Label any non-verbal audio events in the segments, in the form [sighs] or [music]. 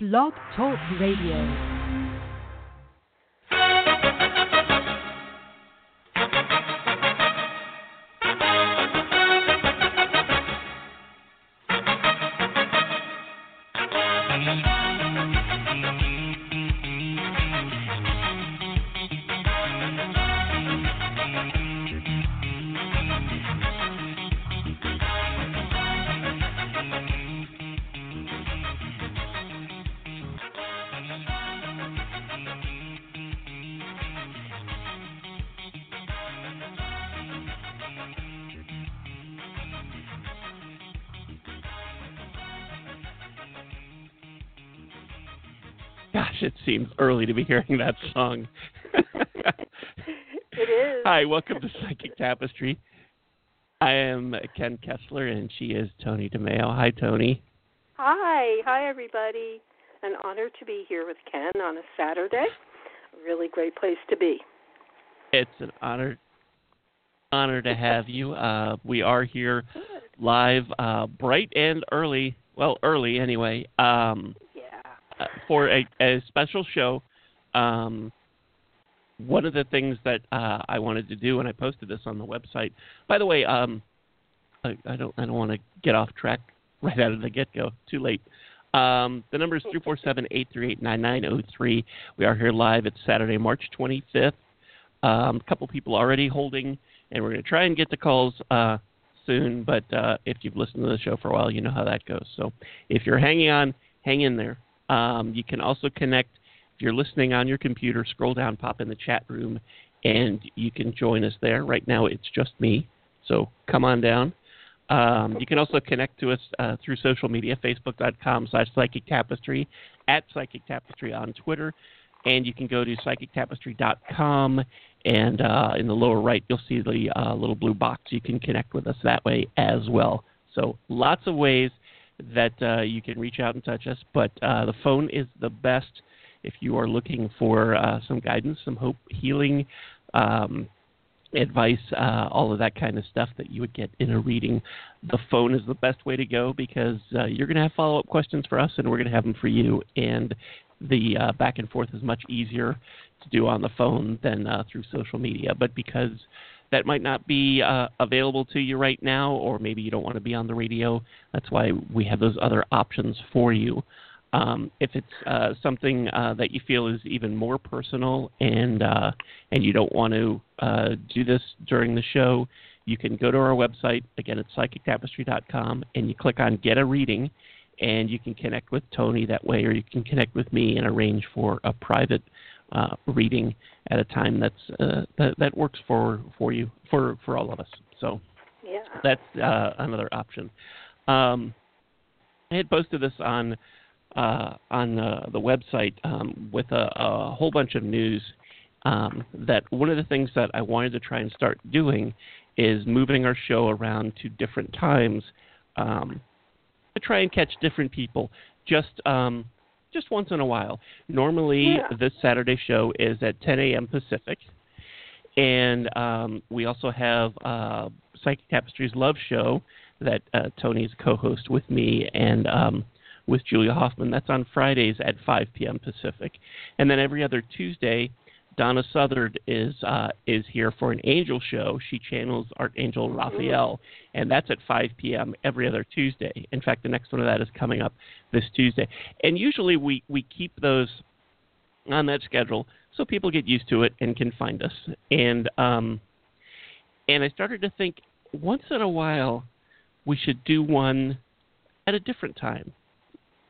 Blog Talk Radio. Seems early to be hearing that song. [laughs] It is. Hi, welcome to Psychic Tapestry. I am Ken Kessler, and she is Toni DeMaio. Hi, Toni. Hi, hi everybody. An honor to be here with Ken on a Saturday. A really great place to be. It's an honor honor to have you. Uh, we are here [laughs] live, uh, bright and early. Well, early anyway. Um, for a, a special show. Um, one of the things that uh, I wanted to do, and I posted this on the website. By the way, um, I, I don't I don't want to get off track right out of the get go. Too late. Um, the number is three four seven eight three eight nine nine zero three. We are here live. It's Saturday, March twenty fifth. Um, a couple people already holding, and we're going to try and get the calls uh, soon. But uh, if you've listened to the show for a while, you know how that goes. So if you're hanging on, hang in there. Um, you can also connect if you're listening on your computer. Scroll down, pop in the chat room, and you can join us there. Right now, it's just me, so come on down. Um, you can also connect to us uh, through social media, facebook.com slash psychic tapestry, at psychic tapestry on Twitter, and you can go to psychictapestry.com, and uh, in the lower right, you'll see the uh, little blue box. You can connect with us that way as well. So lots of ways that uh, you can reach out and touch us, but uh, the phone is the best if you are looking for uh, some guidance, some hope, healing, um, advice, uh, all of that kind of stuff that you would get in a reading. The phone is the best way to go because uh, you're going to have follow up questions for us, and we're going to have them for you. And the uh, back and forth is much easier to do on the phone than through social media. But because that might not be uh, available to you right now, or maybe you don't want to be on the radio, that's why we have those other options for you. Um, if it's uh, something uh, that you feel is even more personal and uh, and you don't want to uh, do this during the show, you can go to our website again it's psychictapestry.com and you click on Get a Reading, and you can connect with Toni that way, or you can connect with me and arrange for a private uh, reading at a time that's uh, that, that works for for you for for all of us. So Yeah. that's uh, another option. Um, I had posted this on uh, on uh, the website um, with a, a whole bunch of news. Um, that one of the things that I wanted to try and start doing is moving our show around to different times um, to try and catch different people just um, just once in a while. Normally, Yeah. this Saturday show is at 10 a.m. Pacific, and um, we also have uh, Psychic Tapestry's Love Show that uh, Toni is co-host with me and um, with Julia Hoffman. That's on Fridays at 5 p.m. Pacific, and then every other Tuesday, Donna Southard is uh, is here for an angel show. She channels Archangel Raphael, and that's at 5 p.m. every other Tuesday. In fact, the next one of that is coming up this Tuesday. And usually we we keep those on that schedule so people get used to it and can find us. And um, and I started to think once in a while we should do one at a different time,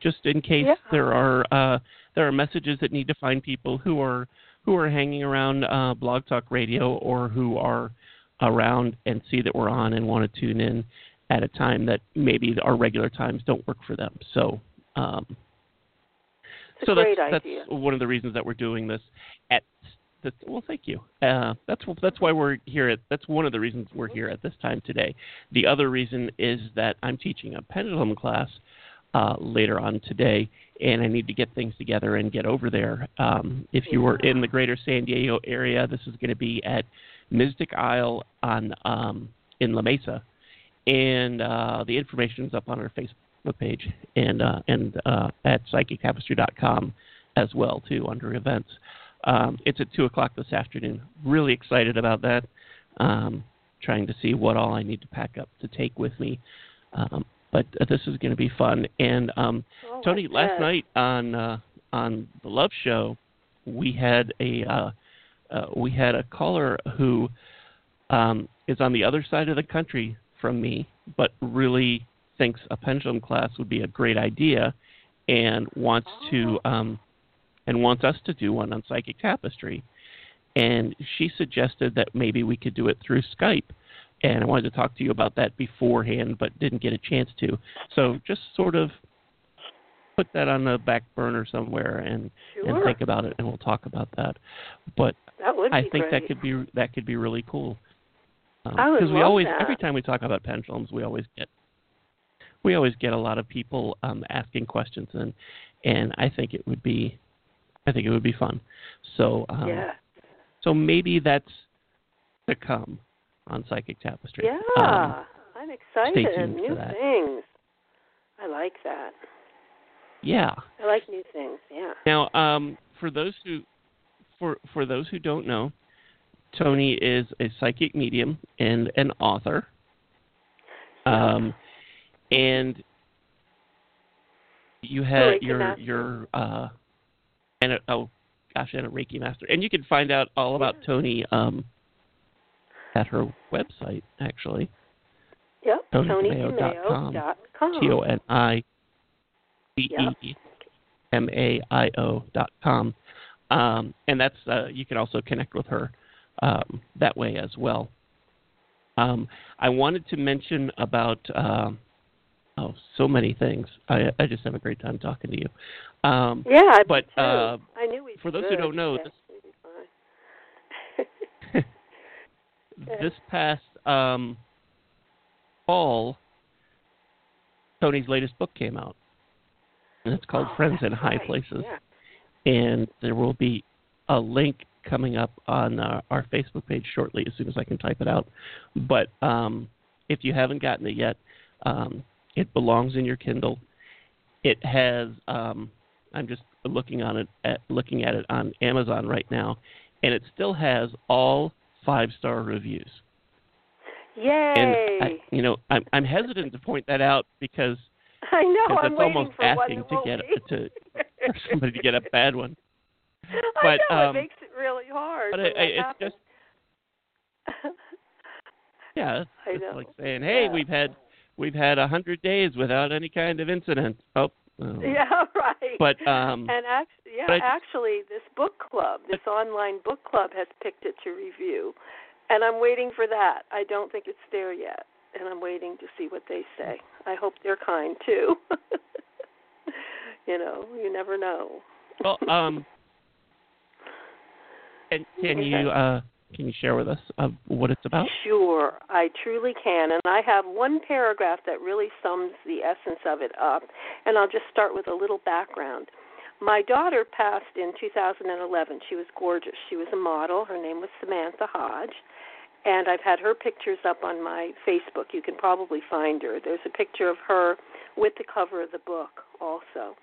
just in case Yeah. there are uh, there are messages that need to find people who are who are hanging around uh, Blog Talk Radio or who are around and see that we're on and want to tune in at a time that maybe our regular times don't work for them. So. Um, so that's, that's one of the reasons that we're doing this at this, well thank you uh, that's that's why we're here at that's one of the reasons we're here at this time today the other reason is that i'm teaching a pendulum class uh, later on today and i need to get things together and get over there um, if you were in the greater san diego area this is going to be at mystic isle on um, in la mesa and uh, the information is up on our Facebook page and uh, and uh, at psychictapestry.com as well too under events. Um, it's at two o'clock this afternoon. Really excited about that. Um, trying to see what all I need to pack up to take with me. Um, but uh, this is going to be fun. And um, Oh, Toni, last bet. night on uh, on the Love Show, we had a uh, uh, we had a caller who um, is on the other side of the country from me, but really thinks a pendulum class would be a great idea, and wants to um, and wants us to do one on psychic tapestry. And she suggested that maybe we could do it through Skype. And I wanted to talk to you about that beforehand, but didn't get a chance to. So just sort of put that on the back burner somewhere and and think about it, and we'll talk about that. But that I think great. that could be that could be really cool. Because we always that. every time we talk about pendulums, we always get we always get a lot of people um, asking questions, and and I think it would be I think it would be fun. So um, yeah. so maybe that's to come on Psychic Tapestry. Yeah. Um, I'm excited. new things. I like that. yeah. I like new things. Yeah. Now, um, for those who for for those who don't know, Toni is a psychic medium and an author. Um, and you Reiki your master. your uh, and a, oh gosh, and a Reiki master, and you can find out all about Toni um, at her website actually, Yep. ToniDeMaio.com. T O N I D E M A I O dot com, um, and that's uh, you can also connect with her um, that way as well. Um, I wanted to mention about um, oh so many things. I, I just have a great time talking to you. Um, Yeah, I But, uh, I knew we'd for those who don't know, this- we'd be fine. This past um, fall, Tony's latest book came out, and it's called Oh, Friends in High right. Places. Yeah. and there will be a link coming up on uh, our Facebook page shortly as soon as I can type it out. But um, if you haven't gotten it yet, um, it belongs in your Kindle. It has. Um, I'm just looking on it at looking at it on Amazon right now, and it still has all five star reviews. Yay! And I, you know, I'm I'm hesitant to point that out because [laughs] I know. I'm it's waiting almost for asking one to get be. to for somebody to get a bad one. [laughs] I but, know um, it makes it really hard. But when it, it's happens. just [laughs] Yeah, it's I know. like saying, "Hey, Yeah. we've had we've had a hundred days without any kind of incident." Oh, oh. [laughs] yeah, right. But um, and actually, yeah, but I- actually, this book club, this online book club, has picked it to review, and I'm waiting for that. I don't think it's there yet, and I'm waiting to see what they say. I hope they're kind too. [laughs] you know, you never know. well, um, [laughs] can, can you uh, can you share with us uh, what it's about? Sure, I truly can. And I have one paragraph that really sums the essence of it up. And I'll just start with a little background. My daughter passed in 2011. She was gorgeous. She was a model. Her name was Samantha Hodge. And I've had her pictures up on my Facebook. You can probably find her. There's a picture of her with the cover of the book also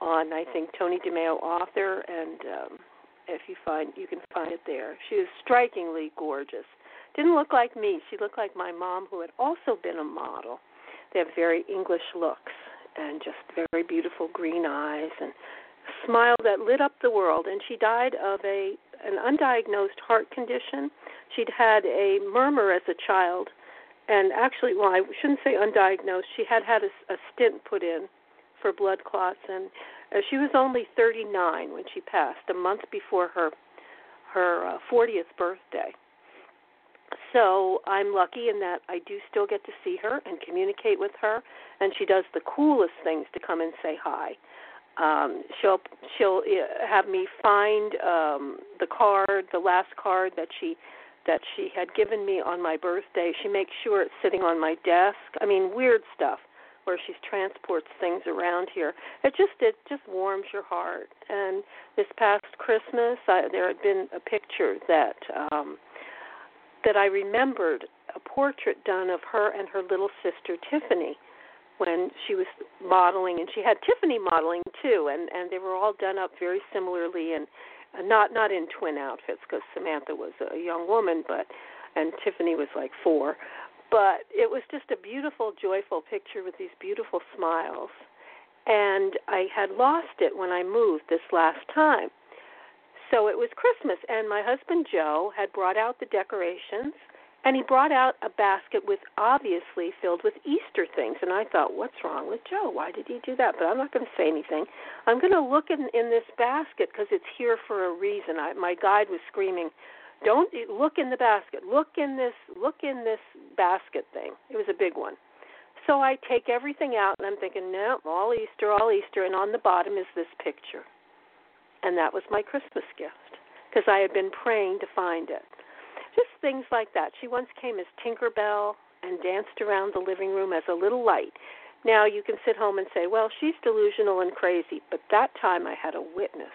on, I think, Toni DeMaio author and um, if you find you can find it there. She was strikingly gorgeous. Didn't look like me. She looked like my mom who had also been a model. They have very English looks and just very beautiful green eyes and a smile that lit up the world and she died of a an undiagnosed heart condition. She'd had a murmur as a child and actually well I shouldn't say undiagnosed. She had had a, a stint put in for blood clots and she was only 39 when she passed, a month before her her uh, 40th birthday. So I'm lucky in that I do still get to see her and communicate with her, and she does the coolest things to come and say hi. Um, she'll she'll uh, have me find um, the card, the last card that she that she had given me on my birthday. She makes sure it's sitting on my desk. I mean, weird stuff where she transports things around here. It just it just warms your heart. And this past Christmas, I, there had been a picture that um, that I remembered a portrait done of her and her little sister Tiffany, when she was modeling, and she had Tiffany modeling too, and and they were all done up very similarly, and not not in twin outfits because Samantha was a young woman, but and Tiffany was like four, but it was just a beautiful, joyful picture with these beautiful smiles, and I had lost it when I moved this last time. So it was Christmas, and my husband Joe had brought out the decorations and he brought out a basket with obviously filled with Easter things. And I thought, what's wrong with Joe? Why did he do that? But I'm not going to say anything. I'm going to look in in this basket because it's here for a reason. I, my guide was screaming, "Don't look in the basket. Look in this. Look in this basket thing." It was a big one. So I take everything out, and I'm thinking, no, all Easter, all Easter. And on the bottom is this picture, and that was my Christmas gift because I had been praying to find it just things like that. She once came as Tinker Bell and danced around the living room as a little light. Now you can sit home and say, "Well, she's delusional and crazy," but that time I had a witness.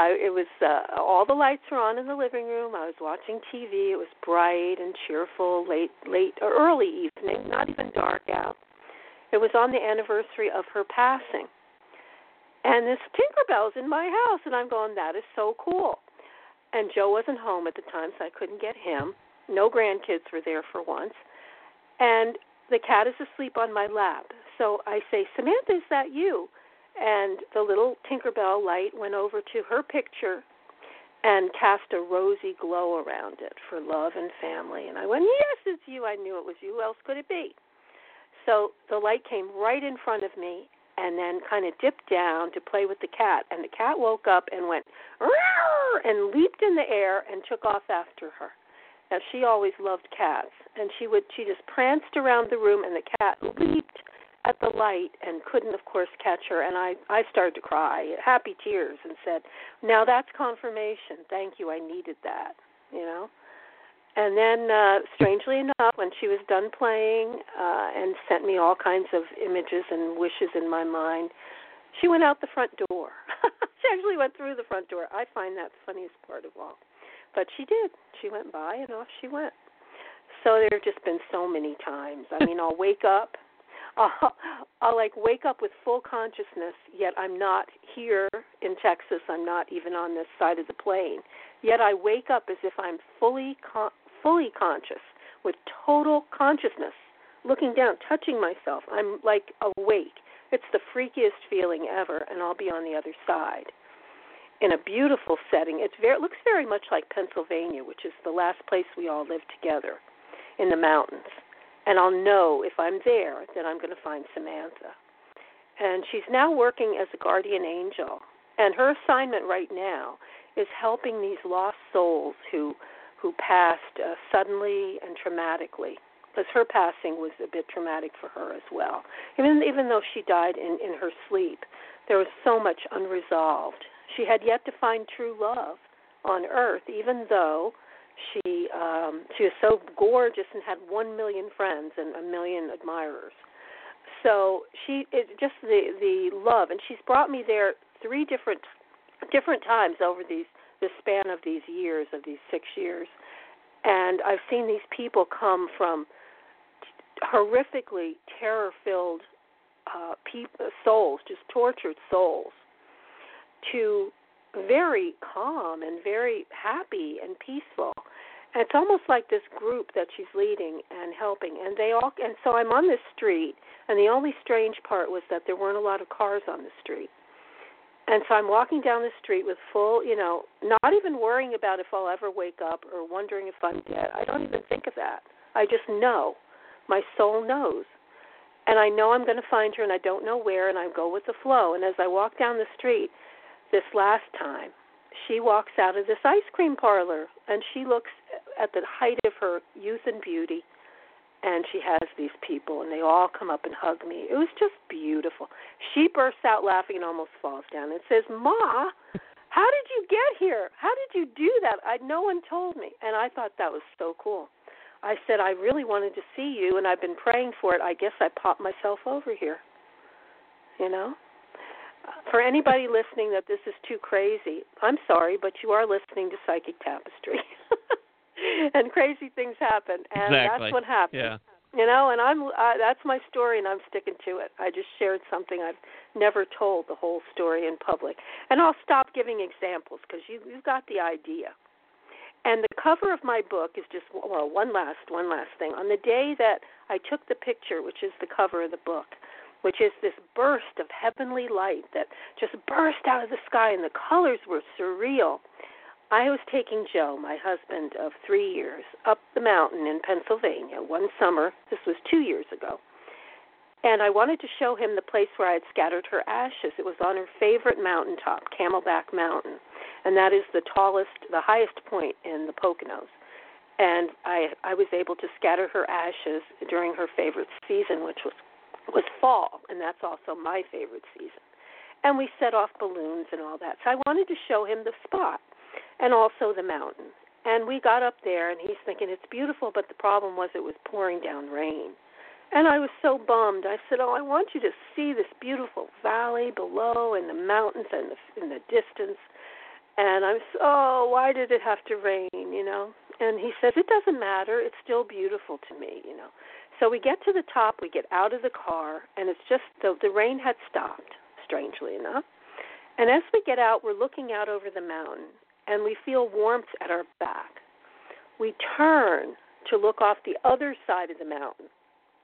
I, it was uh, all the lights were on in the living room. I was watching TV. It was bright and cheerful, late, late or early evening, not even dark out. It was on the anniversary of her passing, and this Tinkerbell's in my house, and I'm going, "That is so cool." and Joe wasn't home at the time, so I couldn't get him. No grandkids were there for once, and the cat is asleep on my lap. So I say, Samantha, is that you? And the little Tinkerbell light went over to her picture and cast a rosy glow around it for love and family. And I went, Yes, it's you. I knew it was you. Who else could it be? So the light came right in front of me, and then kind of dipped down to play with the cat. And the cat woke up and went and leaped in the air and took off after her. Now she always loved cats, and she would she just pranced around the room, and the cat leaped at the light and couldn't, of course, catch her. And I I started to cry, happy tears, and said, "Now that's confirmation. Thank you. I needed that." You know. And then, uh, strangely enough, when she was done playing uh, and sent me all kinds of images and wishes in my mind, she went out the front door. [laughs] she actually went through the front door. I find that the funniest part of all. But she did. She went by and off she went. So there have just been so many times. I mean, I'll wake up. I'll, [laughs] I'll like wake up with full consciousness, yet I'm not here in Texas. I'm not even on this side of the plane. Yet I wake up as if I'm fully con- fully conscious, with total consciousness, looking down, touching myself. I'm like awake. It's the freakiest feeling ever, and I'll be on the other side in a beautiful setting. It's very it looks very much like Pennsylvania, which is the last place we all lived together in the mountains. And I'll know if I'm there that I'm going to find Samantha. And she's now working as a guardian angel. And her assignment right now is helping these lost souls who who passed uh, suddenly and traumatically because her passing was a bit traumatic for her as well. Even even though she died in in her sleep, there was so much unresolved. She had yet to find true love on earth, even though she um she was so gorgeous and had 1 million friends and a million admirers. So she it just the the love and she's brought me there three different different times over these the span of these years, of these six years. And I've seen these people come from horrifically terror filled uh, people, souls, just tortured souls, to very calm and very happy and peaceful. And it's almost like this group that she's leading and helping, and they all. And so I'm on this street, and the only strange part was that there weren't a lot of cars on the street. And so I'm walking down the street with full, you know, not even worrying about if I'll ever wake up or wondering if I'm dead. I don't even think of that. I just know. My soul knows. And I know I'm going to find her and I don't know where and I go with the flow. And as I walk down the street this last time, she walks out of this ice cream parlor and she looks at the height of her youth and beauty and she has these people and they all come up and hug me. It was just beautiful. She bursts out laughing and almost falls down and says, "Ma, how did you get here? How did you do that? I no one told me." And I thought that was so cool. I said, "I really wanted to see you and I've been praying for it. I guess I popped myself over here." You know? For anybody listening that this is too crazy, I'm sorry, but you are listening to Psychic Tapestry. [laughs] and crazy things happen, and exactly. that's what happened. Yeah. You know, and I'm uh, that's my story, and I'm sticking to it. I just shared something I've never told the whole story in public, and I'll stop giving examples because you you've got the idea. And the cover of my book is just well, one last one last thing. On the day that I took the picture, which is the cover of the book, which is this burst of heavenly light that just burst out of the sky, and the colors were surreal. I was taking Joe, my husband of three years, up the mountain in Pennsylvania one summer. This was two years ago. And I wanted to show him the place where I had scattered her ashes. It was on her favorite mountaintop, Camelback Mountain. And that is the tallest, the highest point in the Poconos. And I I was able to scatter her ashes during her favorite season, which was was fall, and that's also my favorite season. And we set off balloons and all that. So I wanted to show him the spot and also the mountain. And we got up there, and he's thinking it's beautiful, but the problem was it was pouring down rain. And I was so bummed. I said, "Oh, I want you to see this beautiful valley below, and the mountains, and the in the distance." And I'm oh, why did it have to rain? You know. And he says, "It doesn't matter. It's still beautiful to me." You know. So we get to the top, we get out of the car, and it's just the the rain had stopped, strangely enough. And as we get out, we're looking out over the mountain, and we feel warmth at our back. We turn to look off the other side of the mountain,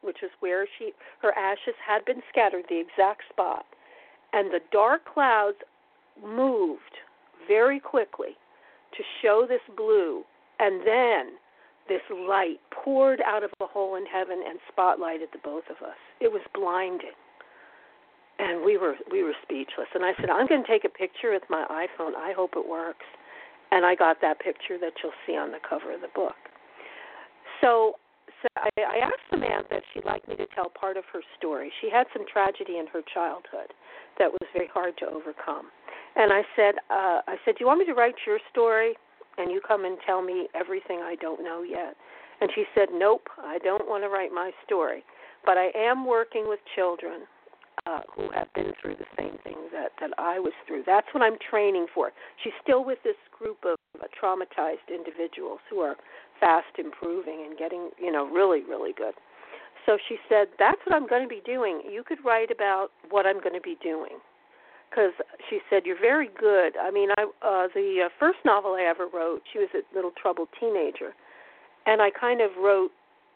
which is where she her ashes had been scattered, the exact spot. And the dark clouds moved very quickly to show this blue, and then this light poured out of a hole in heaven and spotlighted the both of us. It was blinding. And we were we were speechless. And I said, I'm going to take a picture with my iPhone. I hope it works and I got that picture that you'll see on the cover of the book. So, so I, I asked Samantha if she'd like me to tell part of her story. She had some tragedy in her childhood that was very hard to overcome, and I said, uh, I said, do you want me to write your story, and you come and tell me everything I don't know yet? And she said, Nope, I don't want to write my story, but I am working with children uh, who have been through the same things that that I was through. That's what I'm training for. She's still with this group of uh, traumatized individuals who are fast improving and getting, you know, really really good. So she said, "That's what I'm going to be doing. You could write about what I'm going to be doing." Because she said you're very good. I mean, I uh, the uh, first novel I ever wrote, she was a little troubled teenager, and I kind of wrote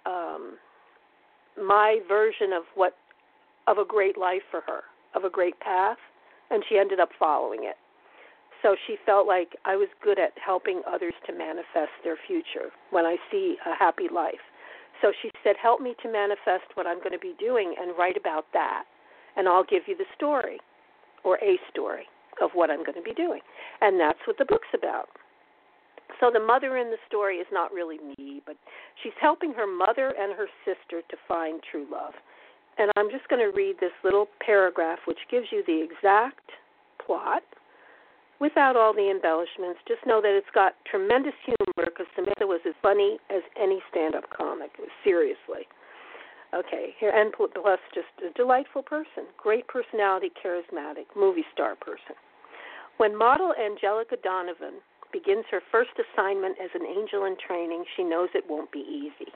um, my version of what of a great life for her, of a great path, and she ended up following it. So she felt like I was good at helping others to manifest their future when I see a happy life. So she said, Help me to manifest what I'm going to be doing and write about that. And I'll give you the story or a story of what I'm going to be doing. And that's what the book's about. So the mother in the story is not really me, but she's helping her mother and her sister to find true love and I'm just going to read this little paragraph which gives you the exact plot without all the embellishments. Just know that it's got tremendous humor because Samantha was as funny as any stand up comic, seriously. Okay, here, and plus just a delightful person, great personality, charismatic, movie star person. When model Angelica Donovan begins her first assignment as an angel in training, she knows it won't be easy.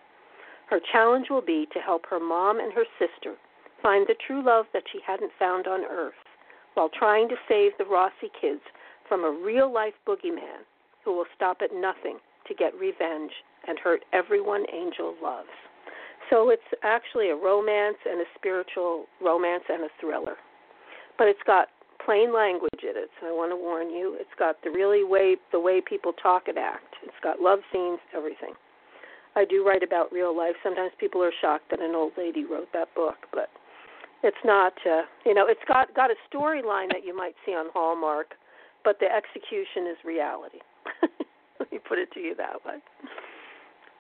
Her challenge will be to help her mom and her sister find the true love that she hadn't found on earth while trying to save the Rossi kids from a real life boogeyman who will stop at nothing to get revenge and hurt everyone Angel loves. So it's actually a romance and a spiritual romance and a thriller. But it's got plain language in it, so I want to warn you. It's got the really way the way people talk and act. It's got love scenes, everything. I do write about real life. Sometimes people are shocked that an old lady wrote that book, but it's not. Uh, you know, it's got got a storyline that you might see on Hallmark, but the execution is reality. [laughs] Let me put it to you that way.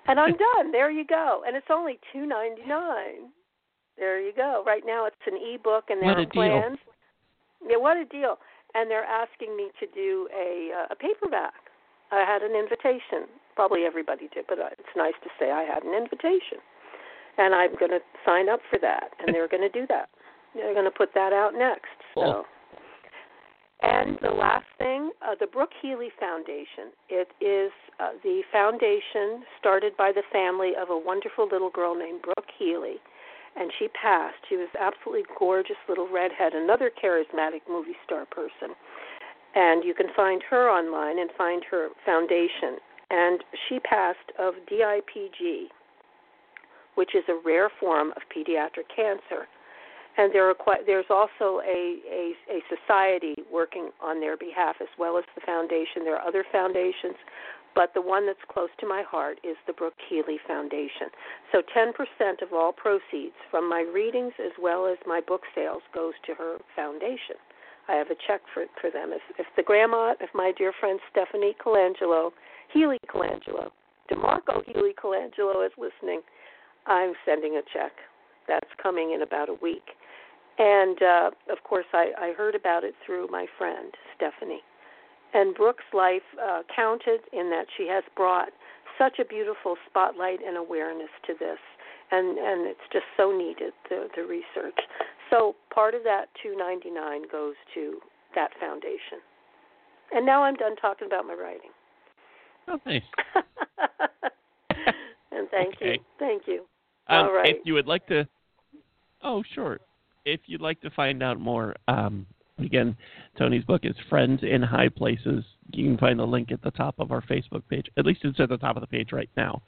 And I'm done. There you go. And it's only two ninety nine. There you go. Right now it's an ebook, and there what are a plans. Deal. Yeah, what a deal! And they're asking me to do a uh, a paperback. I had an invitation Probably everybody did, but uh, it's nice to say I had an invitation, and I'm going to sign up for that, and they're going to do that. They're going to put that out next. Cool. So, And the last thing, uh, the Brooke Healy Foundation. It is uh, the foundation started by the family of a wonderful little girl named Brooke Healy, and she passed. She was absolutely gorgeous little redhead, another charismatic movie star person. And you can find her online and find her foundation. And she passed of DIPG, which is a rare form of pediatric cancer and there are quite, there's also a, a, a society working on their behalf as well as the foundation. There are other foundations, but the one that's close to my heart is the Brooke Healy Foundation. So 10% of all proceeds from my readings as well as my book sales goes to her foundation. I have a check for for them. If if the grandma, if my dear friend Stephanie Colangelo, Healy Colangelo, DeMarco Healy Colangelo is listening, I'm sending a check. That's coming in about a week. And uh, of course, I, I heard about it through my friend Stephanie. And Brooke's life uh, counted in that she has brought such a beautiful spotlight and awareness to this, and and it's just so needed the the research. So part of that 299 goes to that foundation. And now I'm done talking about my writing. Oh, nice. [laughs] and thank okay. you, thank you. Um, All right. If you would like to, oh sure. If you'd like to find out more, um, again, Toni's book is Friends in High Places. You can find the link at the top of our Facebook page. At least it's at the top of the page right now.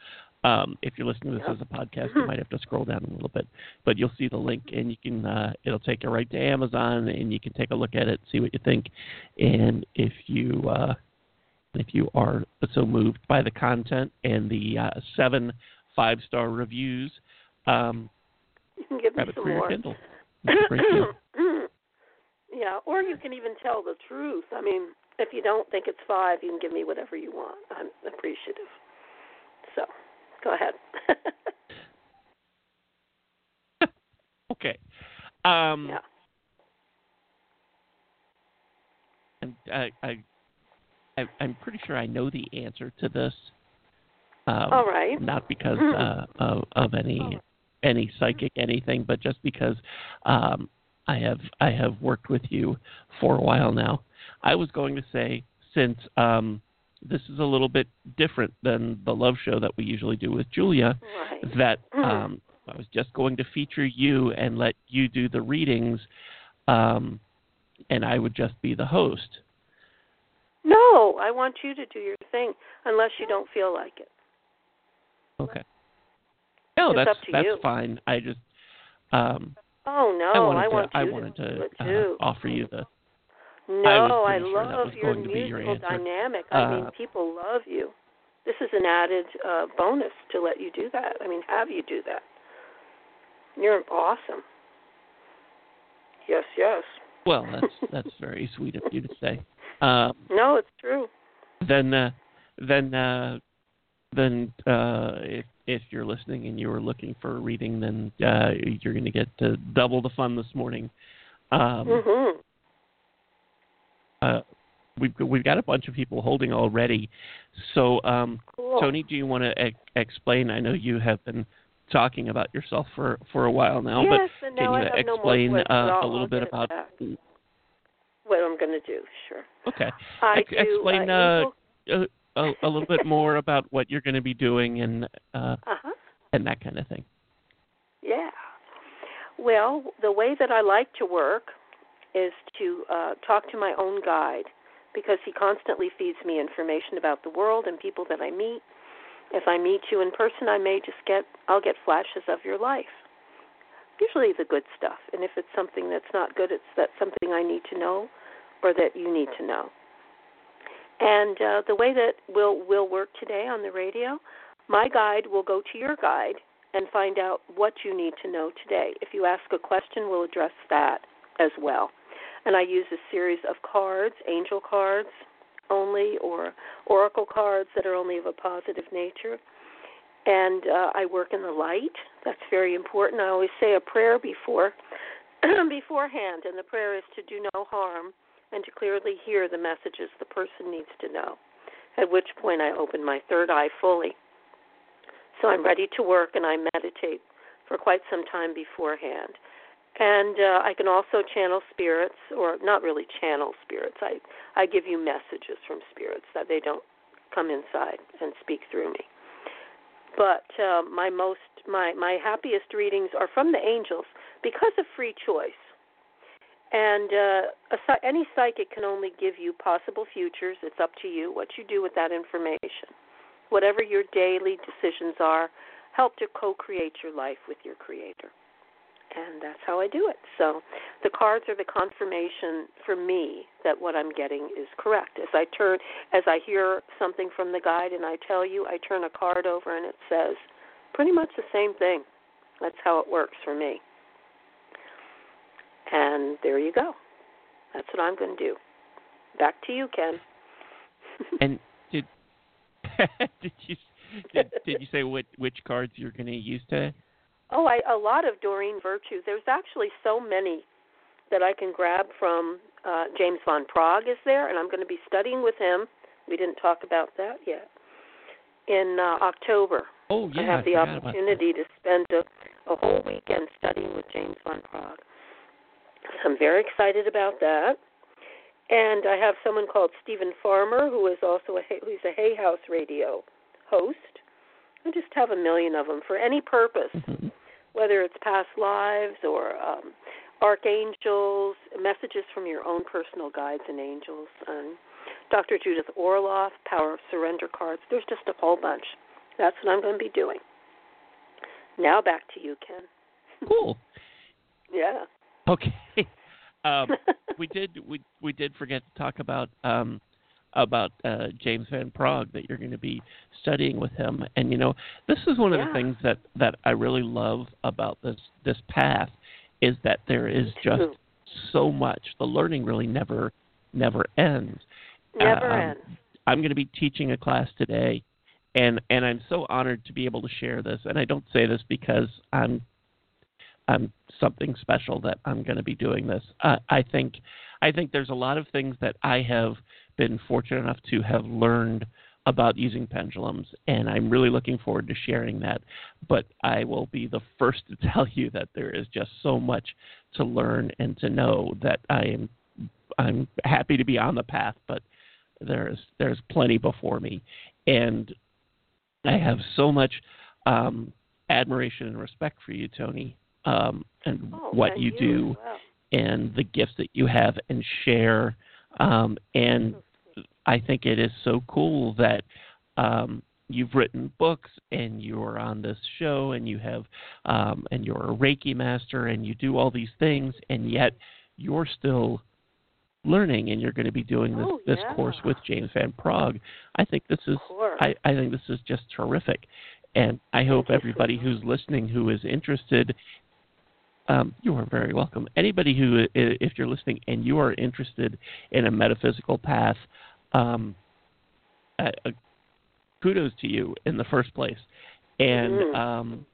Um, if you're listening to this as a podcast, you might have to scroll down a little bit, but you'll see the link, and you can. Uh, it'll take you right to Amazon, and you can take a look at it, see what you think, and if you uh, if you are so moved by the content and the uh, seven five star reviews, um, you can give me grab it some for your more. Kindle. It's a great deal. yeah, or you can even tell the truth. I mean, if you don't think it's five, you can give me whatever you want. I'm appreciative. So, go ahead. [laughs] Okay. Um, yeah. and I, I, I, I'm pretty sure I know the answer to this. Um, All right. Not because uh, of, of any any psychic anything, but just because um, I have I have worked with you for a while now. I was going to say since um, this is a little bit different than the love show that we usually do with Julia, Right. that Mhm. um, I was just going to feature you and let you do the readings, um, and I would just be the host. No, I want you to do your thing, unless you don't feel like it. Okay. No, that's to that's you. fine. I just um, Oh no, I wanted to want I wanted to, to uh, offer you the No, I, sure that love was your to your musical answer. dynamic. I mean, Uh, people love you. This is an added uh, bonus to let you do that. I mean, have you do that. You're awesome. Yes, yes. well. That's [laughs] that's very sweet of you to say. Um, No, it's true. then uh, then uh, then uh, if if you're listening and you are looking for a reading, then uh, you're going to get uh, double the fun this morning. Um, mhm. uh, we've we've got a bunch of people holding already. So, um, Cool. Toni, do you want to e- explain? I know you have been talking about yourself for for a while now, yes, but now can you have no explain uh, a little bit about? what I'm going to do. Sure. Okay, I Ex- do. explain uh, uh, a, a, little bit more about what you're going to be doing and uh, uh-huh. and that kind of thing. Yeah. Well, the way that I like to work is to uh, talk to my own guide because he constantly feeds me information about the world and people that I meet. If I meet you in person, I may just get I'll get flashes of your life. Usually the good stuff. And if it's something that's not good, it's that something I need to know or that you need to know. And uh, the way that we'll we'll work today on the radio, my guide will go to your guide and find out what you need to know today. If you ask a question, we'll address that as well. And I use a series of cards, angel cards only, or oracle cards that are only of a positive nature. And uh, I work in the light. That's very important. I always say a prayer before [clears throat] beforehand, and the prayer is to do no harm and to clearly hear the messages the person needs to know. At which point I open my third eye fully so I'm ready to work and I meditate for quite some time beforehand. And uh, I can also channel spirits, or not really channel spirits. I I give you messages from spirits that they don't come inside and speak through me. But uh, my most my my happiest readings are from the angels because of free choice. And uh, a, any psychic can only give you possible futures. It's up to you what you do with that information. Whatever your daily decisions are, help to co create your life with your Creator. And that's how I do it. So the cards are the confirmation for me that what I'm getting is correct. As I turn, as I hear something from the guide and I tell you, I turn a card over and it says pretty much the same thing. That's how it works for me. And there you go. That's what I'm going to do. Back to you, Ken. [laughs] and did [laughs] did you did, did you say what which cards you're going to use today? Oh, I a lot of Doreen Virtue. There's actually so many that I can grab from uh, James Van Praagh is there, and I'm going to be studying with him. We didn't talk about that yet. In uh, October, oh yeah, I have I the opportunity to spend a, a whole weekend studying with James Van Praagh. So I'm very excited about that. And I have someone called Steven Farmer, who is also a who's a Hay House Radio host. I just have a million of them for any purpose, mm-hmm. whether it's past lives or um, archangels, messages from your own personal guides and angels. And Dr. Judith Orloff, Power of Surrender cards. There's just a whole bunch. That's what I'm going to be doing. Now back to you, Ken. Cool. [laughs] yeah. [laughs] Okay. Um, we did we we did forget to talk about um, about uh, James Van Praagh that you're going to be studying with him, and you know this is one of yeah. the things that that I really love about this this path is that there is just so much. The learning really never never ends. Never um, ends. I'm going to be teaching a class today, and and I'm so honored to be able to share this. And I don't say this because I'm I'm something special that I'm going to be doing this. Uh, I think I think there's a lot of things that I have been fortunate enough to have learned about using pendulums, and I'm really looking forward to sharing that. But I will be the first to [laughs] tell you that there is just so much to learn and to know that I am I'm happy to be on the path, but there's there's plenty before me, and I have so much um, admiration and respect for you, Toni, um, and oh, what you, you do wow. and the gifts that you have and share. Um, and I think it is so cool that um, you've written books and you're on this show and you have um, and you're a Reiki master and you do all these things and yet you're still learning and you're going to be doing this oh, this course with James Van Praagh. I think this is I, I think this is just terrific. And I hope everybody who's listening who is interested um, you are very welcome. Anybody who, if you're listening and you are interested in a metaphysical path, um, uh, uh, kudos to you in the first place. And mm-hmm. um,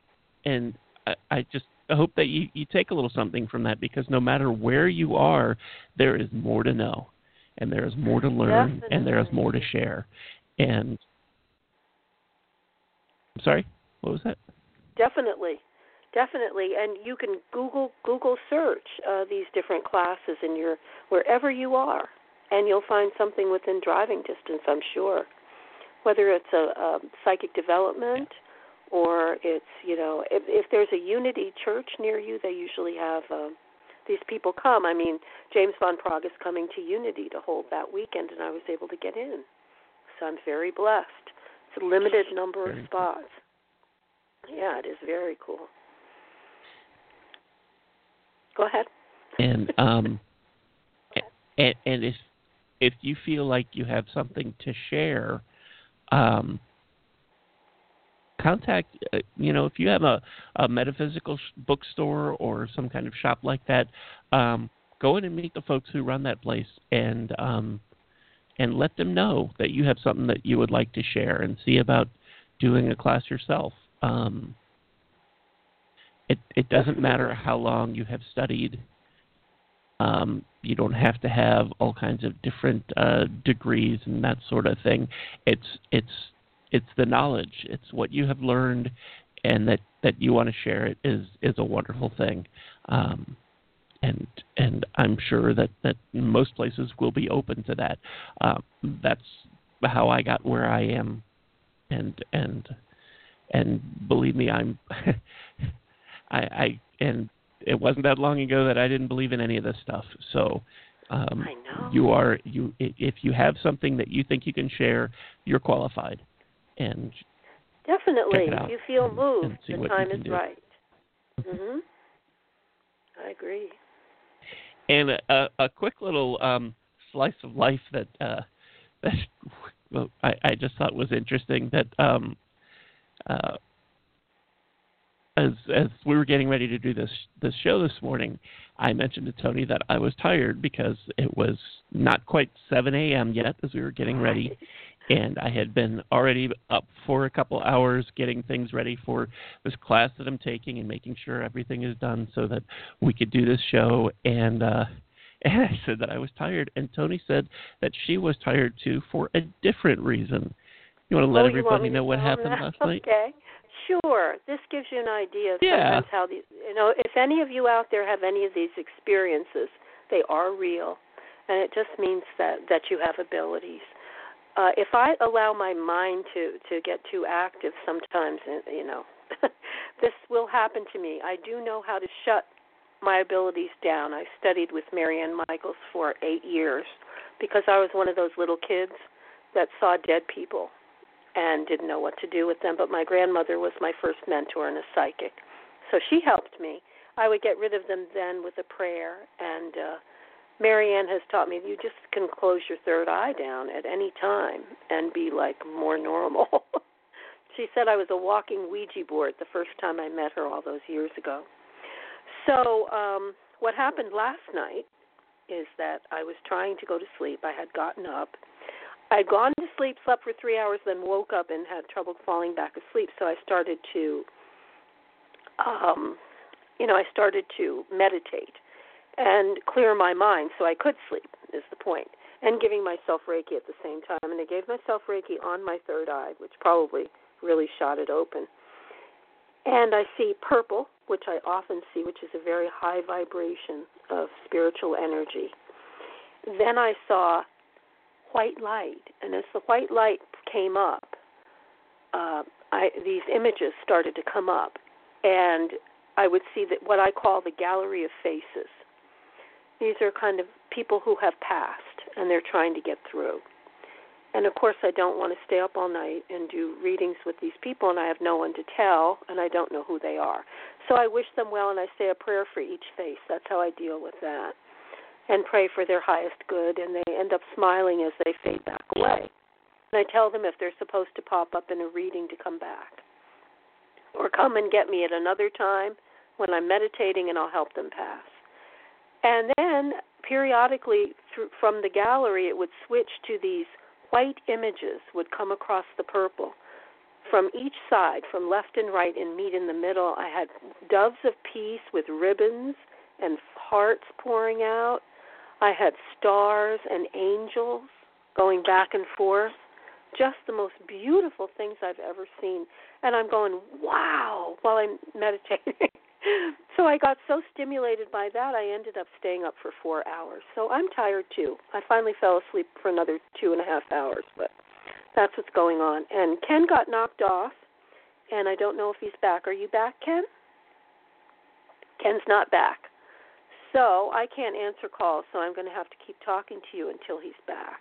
and I, I just hope that you, you take a little something from that because no matter where you are, there is more to know, and there is more to learn, Definitely. and there is more to share. And I'm sorry, what was that? Definitely, definitely, and you can Google Google search uh, these different classes in your wherever you are, and you'll find something within driving distance. I'm sure, whether it's a, a psychic development or it's you know if, if there's a Unity church near you, they usually have. Uh, these people come. I mean, James Van Praagh is coming to Unity to hold that weekend, and I was able to get in. So I'm very blessed. It's a limited number Very of spots. Yeah, it is very cool. Go ahead. And [laughs] um, and, and if if you feel like you have something to share, um, contact. Uh, you know, if you have a a metaphysical sh- bookstore or some kind of shop like that, um, go in and meet the folks who run that place and um, and let them know that you have something that you would like to share and see about doing a class yourself. Um, it it doesn't matter how long you have studied. Um, you don't have to have all kinds of different uh, degrees and that sort of thing. It's it's it's the knowledge. It's what you have learned, and that that you want to share it is is a wonderful thing. Um, and and I'm sure that that most places will be open to that. Uh, that's how I got where I am, and and and believe me, I'm [laughs] I, I and it wasn't that long ago that I didn't believe in any of this stuff. So um, I know. you are you if you have something that you think you can share, you're qualified, and Definitely, check it out if you feel and- moved, and the time is do. right. Mhm. I agree. and a, a, a quick little um, slice of life that uh, [laughs] that well, I, I just thought was interesting that um, uh, as as we were getting ready to do this this show this morning, I mentioned to Toni that I was tired because it was not quite 7 a.m. yet as we were getting ready, and I had been already up for a couple hours getting things ready for this class that I'm taking and making sure everything is done so that we could do this show. And uh, [laughs] and I said that I was tired, and Toni said that she was tired too for a different reason. You want to let oh, everybody know what happened that? last night? [laughs] Okay. Sure. This gives you an idea of Yeah. sometimes how these you know, if any of you out there have any of these experiences, they are real. And it just means that that you have abilities. Uh, if I allow my mind to to get too active sometimes, you know, [laughs] this will happen to me. I do know how to shut my abilities down. I studied with Marianne Michaels for eight years because I was one of those little kids that saw dead people and didn't know what to do with them. But my grandmother was my first mentor and a psychic, so she helped me. I would get rid of them then with a prayer, and uh, Marianne has taught me you just can close your third eye down at any time and be like more normal. [laughs] she said I was a walking Ouija board the first time I met her all those years ago. So um, what happened last night is that I was trying to go to sleep. I had gotten up. I'd gone to sleep, slept for three hours, then woke up and had trouble falling back asleep. So I started to, um, you know, I started to meditate and clear my mind so I could sleep. Is the point? And giving myself Reiki at the same time. And I gave myself Reiki on my third eye, which probably really shot it open. And I see purple, which I often see, which is a very high vibration of spiritual energy. Then I saw white light, and as the white light came up, uh, I, these images started to come up, and I would see that what I call the gallery of faces. These are kind of people who have passed, and they're trying to get through. And of course, I don't want to stay up all night and do readings with these people, and I have no one to tell, and I don't know who they are. So I wish them well, and I say a prayer for each face. That's how I deal with that. And pray for their highest good, and they end up smiling as they fade back away. And I tell them if they're supposed to pop up in a reading to come back. Or come and get me at another time when I'm meditating, and I'll help them pass. And then periodically, through, from the gallery, it would switch to these white images would come across the purple from each side, from left and right, and meet in the middle. I had doves of peace with ribbons and hearts pouring out. I had stars and angels going back and forth. Just the most beautiful things I've ever seen. And I'm going, wow, while I'm meditating. [laughs] so I got so stimulated by that, I ended up staying up for four hours. So I'm tired too. I finally fell asleep for another two and a half hours, but that's what's going on. And Ken got knocked off, and I don't know if he's back. Are you back, Ken? Ken's not back. So I can't answer calls, so I'm going to have to keep talking to you until he's back.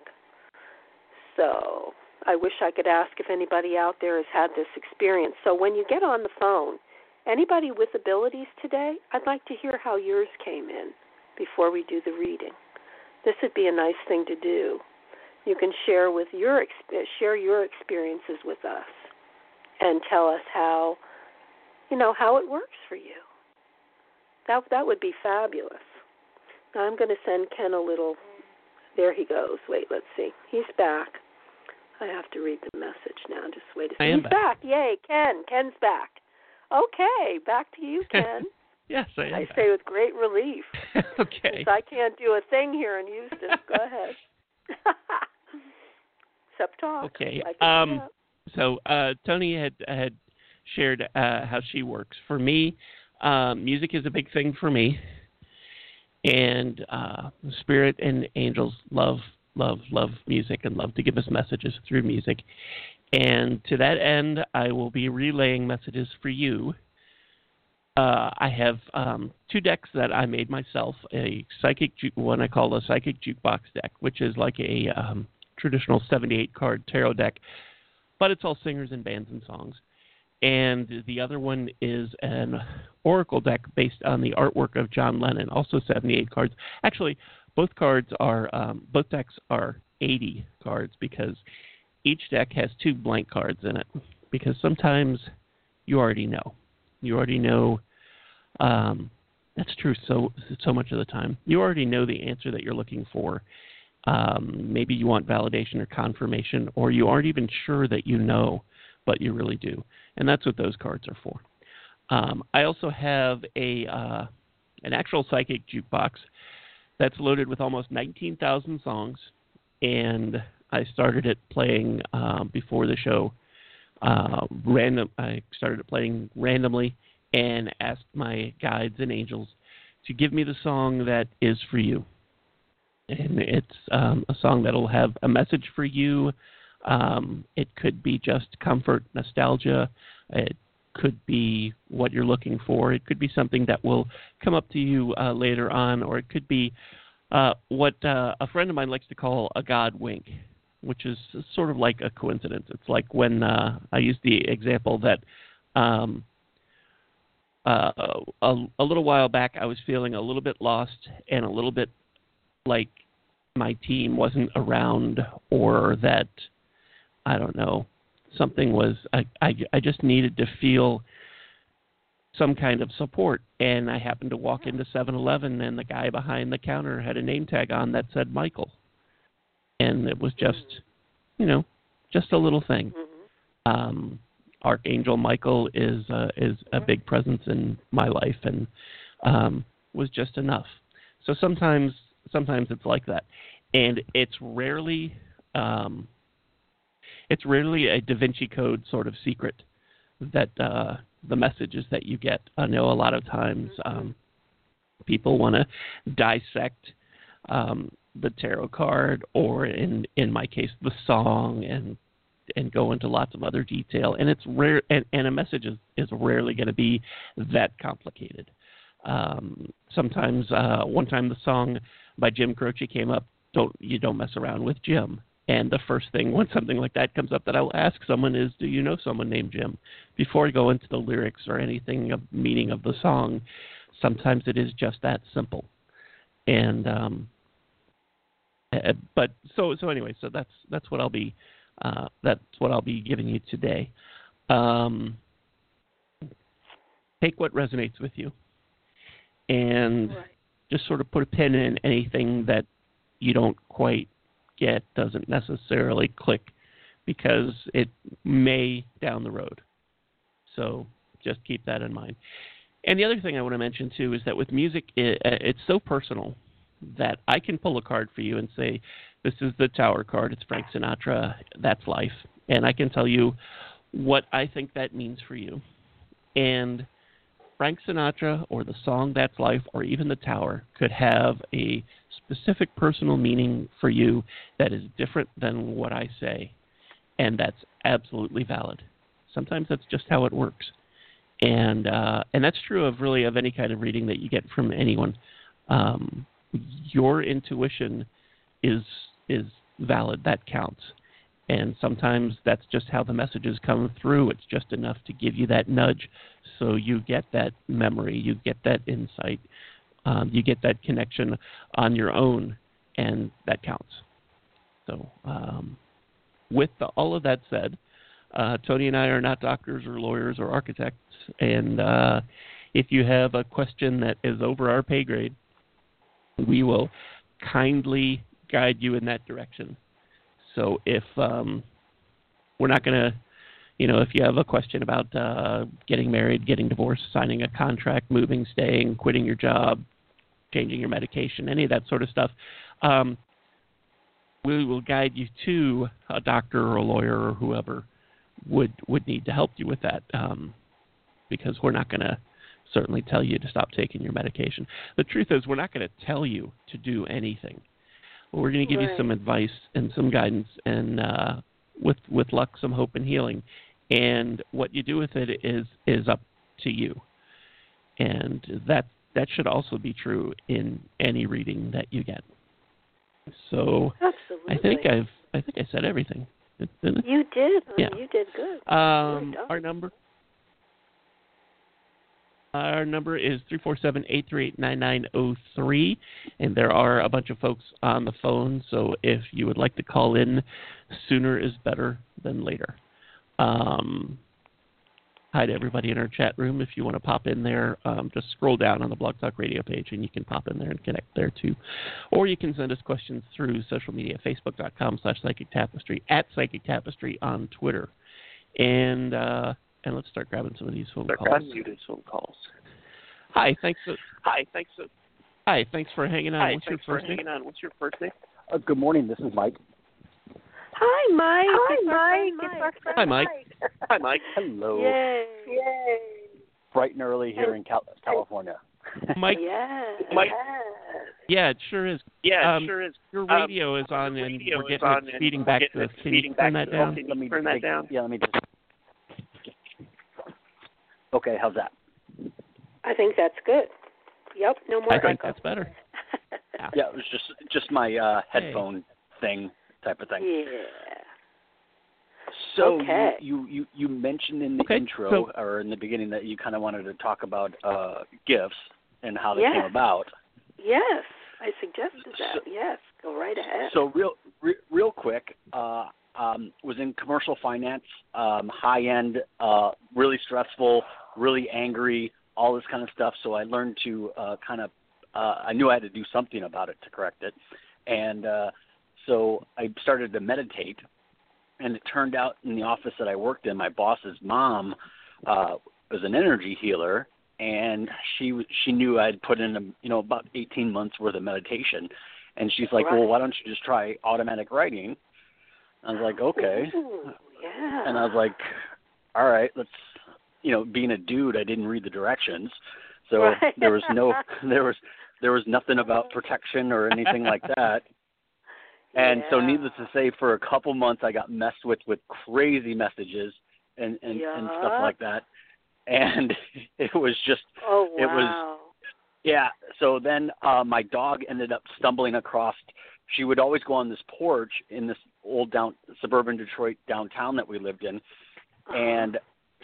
So I wish I could ask if anybody out there has had this experience. So when you get on the phone, anybody with abilities today, I'd like to hear how yours came in before we do the reading. This would be a nice thing to do. You can share with your share your experiences with us and tell us how you know how it works for you. That that would be fabulous. Now I'm going to send Ken a little. There he goes. Wait, let's see. He's back. I have to read the message now. Just wait a second. He's back. Yay, Ken. Ken's back. Okay, back to you, [laughs] Ken. yes, I am. I back. say with great relief. [laughs] okay. I can't do a thing here in Houston. Go ahead. [laughs] Except talk. Okay. I can do Um, so uh, Toni had had shared uh, how she works. For me, um, music is a big thing for me, And uh, spirit and angels love, love, love music and love to give us messages through music. And to that end, I will be relaying messages for you. Uh, I have um, two decks that I made myself. A psychic, ju- one I call a psychic jukebox deck, which is like a um, traditional 78 card tarot deck, but it's all singers and bands and songs. And the other one is an oracle deck based on the artwork of John Lennon, also 78 cards. Actually, both cards are um, both decks are 80 cards because each deck has two blank cards in it because sometimes you already know. You already know. Um, that's true. So so much of the time, you already know the answer that you're looking for. Um, maybe you want validation or confirmation, or you aren't even sure that you know, but you really do. And that's what those cards are for. Um, I also have a uh, an actual psychic jukebox that's loaded with almost 19,000 songs, and I started it playing um, before the show. Uh, random. I started it playing randomly and asked my guides and angels to give me the song that is for you. And it's um, a song that'll have a message for you. Um, it could be just comfort, nostalgia. It could be what you're looking for. It could be something that will come up to you uh, later on, or it could be uh, what uh, a friend of mine likes to call a God wink which is sort of like a coincidence. It's like when uh, I used the example that um, uh, a, a little while back I was feeling a little bit lost and a little bit like my team wasn't around or that I don't know something was I, I, I just needed to feel some kind of support and I happened to walk into 7-Eleven and the guy behind the counter had a name tag on that said Michael and it was just, you know, just a little thing. Mm-hmm. Um, Archangel Michael is uh, is a big presence in my life, and um, was just enough. So sometimes sometimes it's like that, and it's rarely um, it's really a Da Vinci Code sort of secret that uh, the messages that you get. I know a lot of times um, people want to dissect um, the tarot card or in in my case the song and and go into lots of other detail. And it's rare and, and a message is, is rarely going to be that complicated. Um, sometimes uh, one time the song by jim croce came up don't you don't mess around with jim and the first thing when something like that comes up that i'll ask someone is do you know someone named jim before i go into the lyrics or anything of meaning of the song sometimes it is just that simple and um, uh, but so so anyway, so that's that's what I'll be uh, that's what I'll be giving you today. Um, take what resonates with you, and Right. just sort of put a pin in anything that you don't quite get, doesn't necessarily click, because it may down the road. So just keep that in mind. And the other thing I want to mention too is that with music, it, uh, it's so personal that I can pull a card for you and say, "This is the Tower card. It's Frank Sinatra. That's life," and I can tell you what I think that means for you. And Frank Sinatra or the song That's Life or even the Tower could have a specific personal meaning for you that is different than what I say. And that's absolutely valid. Sometimes that's just how it works. And uh, and that's true of really of any kind of reading that you get from anyone. Um, your intuition is is valid. That counts. And sometimes that's just how the messages come through. It's just enough to give you that nudge so you get that memory, you get that insight, um, you get that connection on your own, and that counts. So, um, with the, all of that said, uh, Toni and I are not doctors or lawyers or architects, and uh, if you have a question that is over our pay grade, we will kindly guide you in that direction. So if um, we're not going to, you know, if you have a question about uh, getting married, getting divorced, signing a contract, moving, staying, quitting your job, changing your medication, any of that sort of stuff, um, we will guide you to a doctor or a lawyer or whoever would would need to help you with that, um, because we're not going to certainly tell you to stop taking your medication. The truth is, we're not going to tell you to do anything. We're going to give right. you some advice and some guidance, and uh, with with luck, some hope and healing. And what you do with it is is up to you. And that that should also be true in any reading that you get. So Absolutely. I think I've I think I said everything. You did. Yeah. You did good. um, our number. Our number is three four seven eight three eight nine nine zero three, and there are a bunch of folks on the phone. So if you would like to call in, sooner is better than later. Um, hi to everybody in our chat room. If you want to pop in there, um, just scroll down on the Blog Talk Radio page, and you can pop in there and connect there too. Or you can send us questions through social media: facebook.com slash Psychic Tapestry, at Psychic Tapestry on Twitter, and. Uh, and let's start grabbing some of these phone calls. these phone calls. Hi, thanks. For, Hi, thanks. For, hi, thanks for hanging on. hi, What's thanks your for first name? hanging on. What's your first name? Uh, good morning. This is Mike. Hi, Mike. Hi, It's our friend Mike. It's Mike. our friend Hi, Mike. Hi, Mike. Hello. Yay. Yay. Bright and early here in Cal- California. Mike. [laughs] Yeah. Mike. Yeah, it sure is. Yeah, Um, it sure is. Your Um, radio is on, and we're is getting on it feeding back getting to it us. Can you turn that down? let me turn that down? Yeah, let me just. Okay, how's that? I think that's good. Yep. No more I think that's better. [laughs] Yeah. Yeah, it was just just my uh, headphone thing type of thing. yeah. So Okay. you, you you mentioned in the Okay, intro so- or in the beginning that you kind of wanted to talk about uh, gifts and how they Yeah. came about. Yes. I suggested that. yes. Go right ahead. So real re, real quick, uh, um, was in commercial finance, um, high end, uh, really stressful, really angry, all this kind of stuff. So I learned to uh, kind of, uh, I knew I had to do something about it to correct it, and uh, so I started to meditate. And it turned out in the office that I worked in, my boss's mom uh, was an energy healer, and she she knew I'd put in a, you know about 18 months worth of meditation, and she's like, well, why don't you just try automatic writing? I was like, okay, Ooh, [laughs] yeah. and I was like, all right, let's, you know, being a dude, I didn't read the directions, so Right. there was no, [laughs] there was, there was nothing about protection or anything like that. And so, needless to say, for a couple months, I got messed with with crazy messages and and, and stuff like that. And [laughs] it was just, Oh wow. it was- yeah. So then, uh, my dog ended up stumbling across. She would always go on this porch in this old down suburban Detroit downtown that we lived in, Uh-huh. and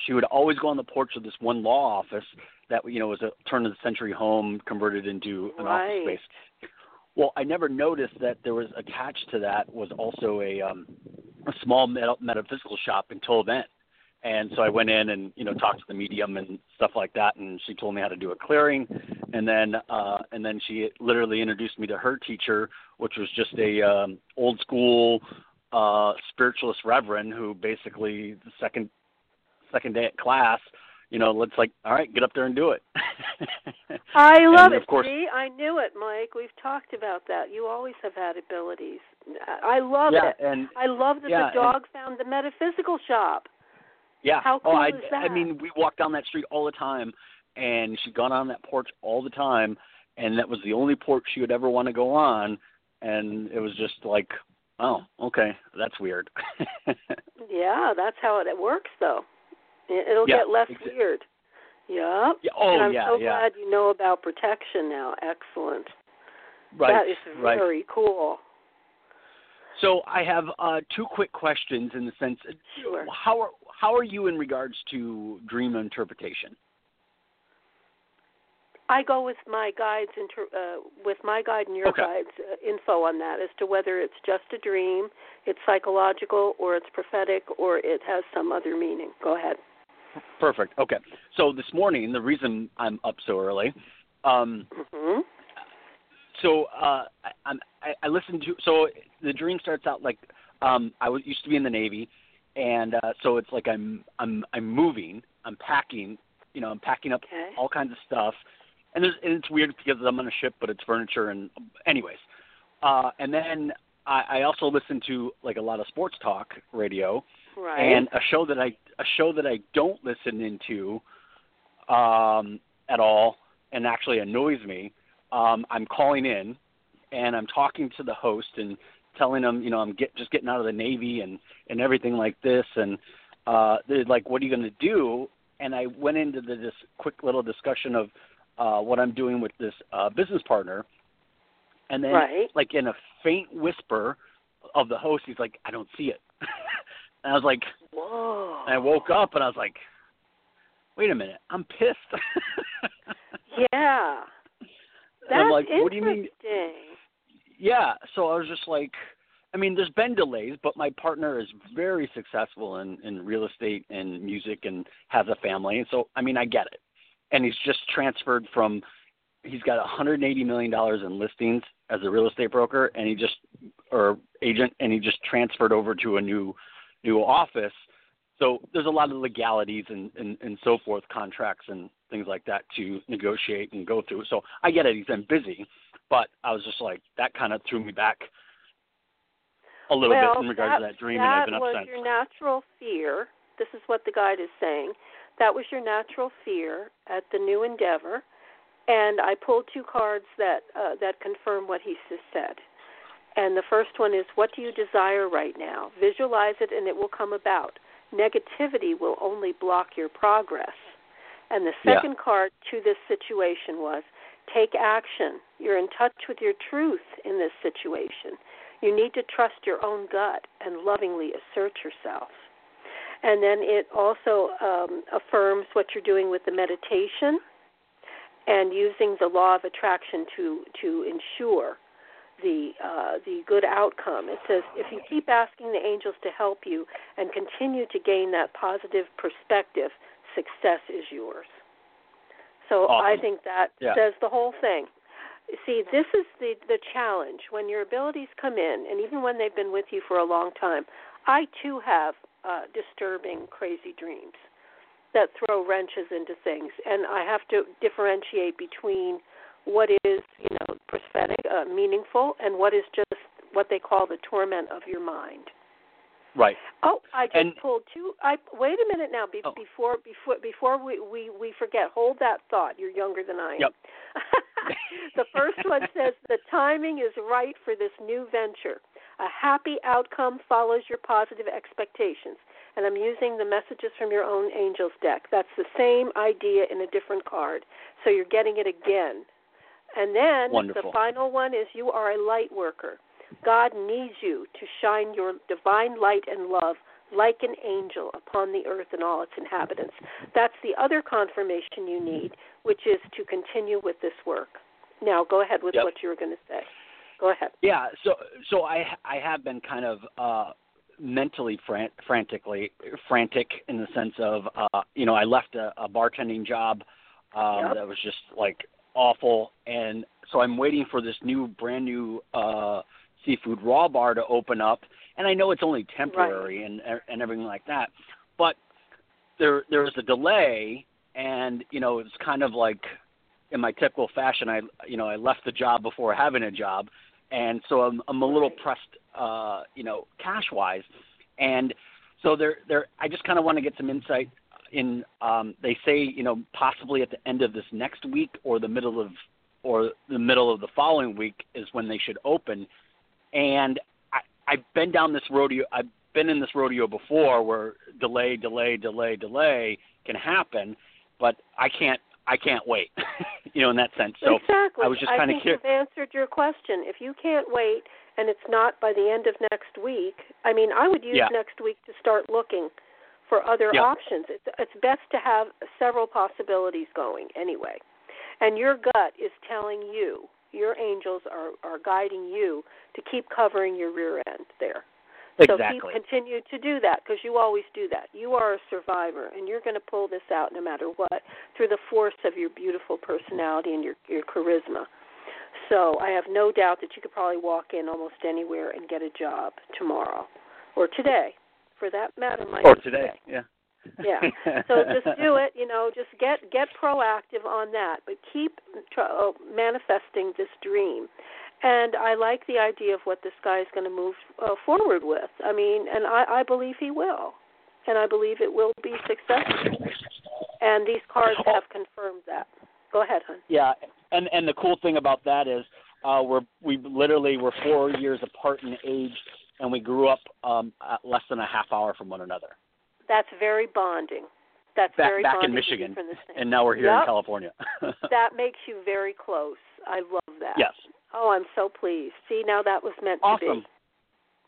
she would always go on the porch of this one law office that you know was a turn of the century home converted into an Right. office space. Well, I never noticed that there was attached to that was also a um, a small meta- metaphysical shop until then. And so I went in and you know talked to the medium and stuff like that, and she told me how to do a clearing, and then uh, and then she literally introduced me to her teacher, which was just a um, old school uh, spiritualist reverend who basically the second second day at class, you know, let's like, all right, get up there and do it. [laughs] I love And it. course- See, I knew it, Mike. We've talked about that. You always have had abilities. I love yeah, it. and I love that yeah, the and- dog found the metaphysical shop. Yeah. How oh, cool I, is I mean, we walked down that street all the time, and she'd gone on that porch all the time, and that was the only porch she would ever want to go on, and it was just like, oh, okay, that's weird. [laughs] Yeah, that's how it works, though. It- It'll Yeah, get less exa- weird. Yeah. yeah. Oh, and I'm yeah, so yeah. glad you know about protection now. Excellent. Right. That is right. very cool. So I have uh, two quick questions in the sense. Sure. How are how are you in regards to dream interpretation? I go with my guides inter, uh, with my guide and your Okay. guides uh, info on that as to whether it's just a dream, it's psychological, or it's prophetic, or it has some other meaning. Go ahead. Perfect. Okay. So this morning, the reason I'm up so early, um, hmm so uh, I, I'm, I, I listened to. So the dream starts out like um, I was used to be in the Navy, and uh, so it's like I'm I'm I'm moving, I'm packing, you know, I'm packing up Okay. all kinds of stuff, and, there's, and it's weird because I'm on a ship, but it's furniture and anyways, uh, and then I, I also listen to like a lot of sports talk radio, Right. and a show that I a show that I don't listen into um, at all and actually annoys me, um, I'm calling in and I'm talking to the host and telling them, you know, I'm get, just getting out of the Navy and and everything like this, and uh, they're like, "What are you going to do?" And I went into the, this quick little discussion of uh, what I'm doing with this uh, business partner, and then, Right. like in a faint whisper of the host, he's like, "I don't see it," [laughs] and I was like, Whoa. and I woke up and I was like, "Wait a minute, I'm pissed." [laughs] Yeah. That's And I'm like, "What do you mean?" interesting. yeah so i was just like i mean there's been delays but my partner is very successful in in real estate and music and has a family and so i mean i get it and he's just transferred from he's got 180 million dollars in listings as a real estate broker and he just or agent and he just transferred over to a new new office so there's a lot of legalities and, and, and so forth, contracts and things like that to negotiate and go through. So I get it, he's been busy, but I was just like that kind of threw me back a little well, bit in regards that, to that dream, that and I've been was upset. your natural fear. This is what the guide is saying. That was your natural fear at the new endeavor, and I pulled two cards that uh, that confirm what he said. And the first one is, what do you desire right now? Visualize it, and it will come about. Negativity will only block your progress. And the Yeah. second card to this situation was, take action. You're in touch with your truth in this situation. You need to trust your own gut and lovingly assert yourself. And then it also um, affirms what you're doing with the meditation and using the law of attraction to to ensure the uh, the good outcome. It says if you keep asking the angels to help you and continue to gain that positive perspective, success is yours. So I think that Yeah. says the whole thing. See, this is the the challenge when your abilities come in, and even when they've been with you for a long time. I too have uh, disturbing, crazy dreams that throw wrenches into things, and I have to differentiate between what is, you know, prophetic, uh, meaningful, and what is just what they call the torment of your mind. Right. Oh, I just And- pulled two. I wait a minute now. Be, Oh. Before before before we, we we forget, hold that thought. You're younger than I am. Yep. [laughs] the first one says the timing is right for this new venture. A happy outcome follows your positive expectations. And I'm using the messages from your own angels deck. That's the same idea in a different card. So you're getting it again. And then Wonderful. the final one is you are a light worker. God needs you to shine your divine light and love like an angel upon the earth and all its inhabitants. That's the other confirmation you need, which is to continue with this work. Now, go ahead with Yep. what you were going to say. Go ahead. Yeah, so so I I have been kind of uh mentally fran- frantically frantic in the sense of uh you know I left a, a bartending job um Yep. that was just like awful. And so I'm waiting for this new brand new uh seafood raw bar to open up. And I know it's only temporary and and everything like that. But there there was a delay and you know it's kind of like in my typical fashion I you know I left the job before having a job and so I'm I'm a little pressed, uh, you know, cash wise, and so there there I just kind of want to get some insight in. Um, they say you know possibly at the end of this next week or the middle of or the middle of the following week is when they should open, and I I've been down this rodeo. I've been in this rodeo before where delay, delay, delay, delay can happen, but I can't I can't wait, [laughs] you know, in that sense. So exactly. I was just kind of curious. you've answered your question. If you can't wait and it's not by the end of next week, I mean, I would use Yeah. next week to start looking for other Yeah. options. It's it's best to have several possibilities going anyway. And your gut is telling you, your angels are are guiding you to keep covering your rear end there. So Exactly. keep continue to do that because you always do that. You are a survivor, and you're going to pull this out no matter what through the force of your beautiful personality and your your charisma. So I have no doubt that you could probably walk in almost anywhere and get a job tomorrow or today, for that matter. Might or be today, yeah. Yeah. So just do it. You know, just get get proactive on that, but keep tr- uh, manifesting this dream. And I like the idea of what this guy is going to move uh, forward with. I mean, and I, I believe he will, and I believe it will be successful. And these cards have confirmed that. Go ahead, hon. Yeah, and and the cool thing about that is uh, we're we literally were four years apart in age, and we grew up um, less than a half hour from one another. That's very bonding. That's Back- very back in bonding to be Michigan, from the same- And now we're here in California. [laughs] that makes you very close. I love that. yes. Oh, I'm so pleased. See, now that was meant to Awesome. be.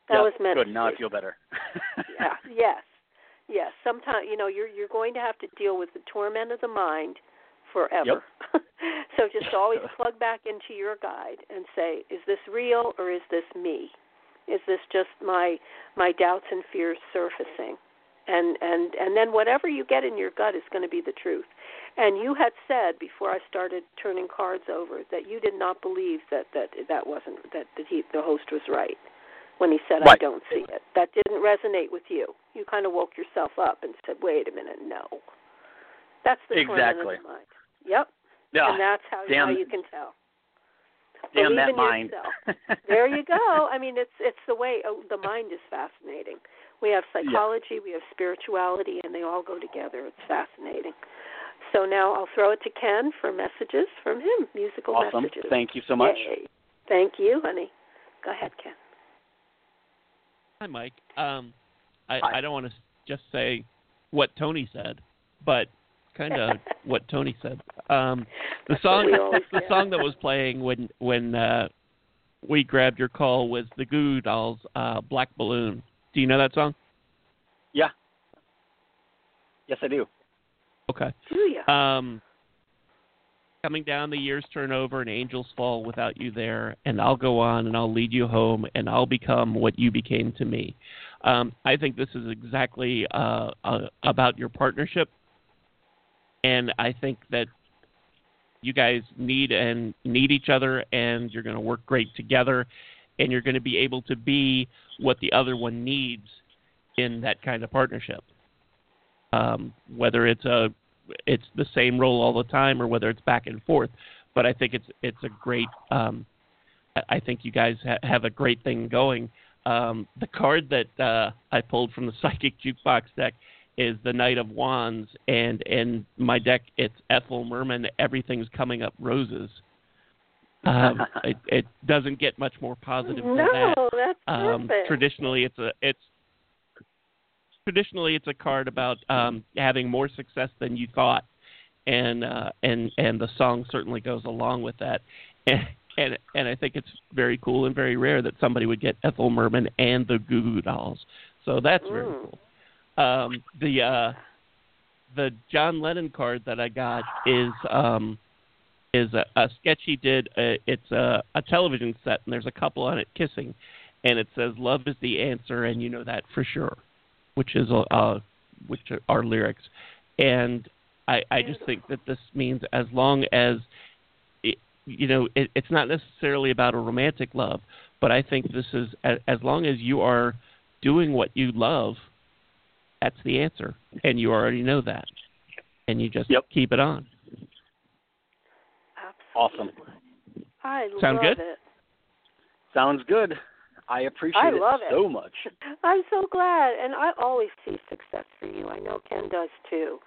That Yeah, was meant Good. to Now be. I feel better. [laughs] yeah. Yes. Yes. Sometimes you know you're you're going to have to deal with the torment of the mind forever. Yep. [laughs] so just always plug back into your guide and say, is this real or is this me? Is this just my my doubts and fears surfacing? And and and then whatever you get in your gut is going to be the truth. And you had said before I started turning cards over that you did not believe that that that wasn't that that he the host was right when he said I don't see it. That didn't resonate with you. You kind of woke yourself up and said, "Wait a minute, no." That's the Exactly. of the mind. Yep. yeah. And that's how, damn- how you can tell. Damn Believe that in mind. yourself. [laughs] there you go. I mean, it's it's the way oh, the mind is fascinating. We have psychology, we have spirituality, and they all go together. It's fascinating. So now I'll throw it to Ken for messages from him, musical Awesome. messages. Thank you so much. Yay. Thank you, honey. Go ahead, Ken. Hi, Mike. Um, I, Hi. I don't want to just say what Toni said, but kind of [laughs] what Toni said. Um, the song, [laughs] always the say. song that was playing when when uh, we grabbed your call was the Goo Goo Dolls, uh, "Black Balloon." Do you know that song? Yeah. Yes, I do. Okay. Do you? Um, coming down the years turn over and angels fall without you there, and I'll go on and I'll lead you home and I'll become what you became to me. Um, I think this is exactly uh, uh, about your partnership, and I think that you guys need and need each other, and you're going to work great together, and you're going to be able to be what the other one needs in that kind of partnership. Um, whether it's a it's the same role all the time or whether it's back and forth. But I think it's it's a great. Um, I- think you guys ha- have a great thing going. Um, the card that uh, I pulled from the [laughs] psychic jukebox deck is the Knight of Wands, and in my deck it's Ethel Merman. Everything's coming up roses. Um, [laughs] it, it doesn't get much more positive than that no, that's um, perfect. traditionally it's a it's traditionally it's a card about um, having more success than you thought, and uh, and and the song certainly goes along with that, [laughs] and and and I think it's very cool and very rare that somebody would get Ethel Merman and the Goo Goo Dolls, so that's very Mm. cool. Um, the uh, the John Lennon card that I got is um, is a, a sketch he did. Uh, it's a, a television set, and there's a couple on it kissing, and it says "Love is the answer," and you know that for sure, which is uh, which are, are lyrics, and I I just think that this means as long as it, you know it, it's not necessarily about a romantic love, but I think this is as, as long as you are doing what you love, that's the answer, and you already know that, and you just Yep. keep it on. Awesome. I Sound love good? it. Sounds good. I appreciate I it love it. so much. [laughs] I'm so glad, and I always see success for you. I know Ken does too.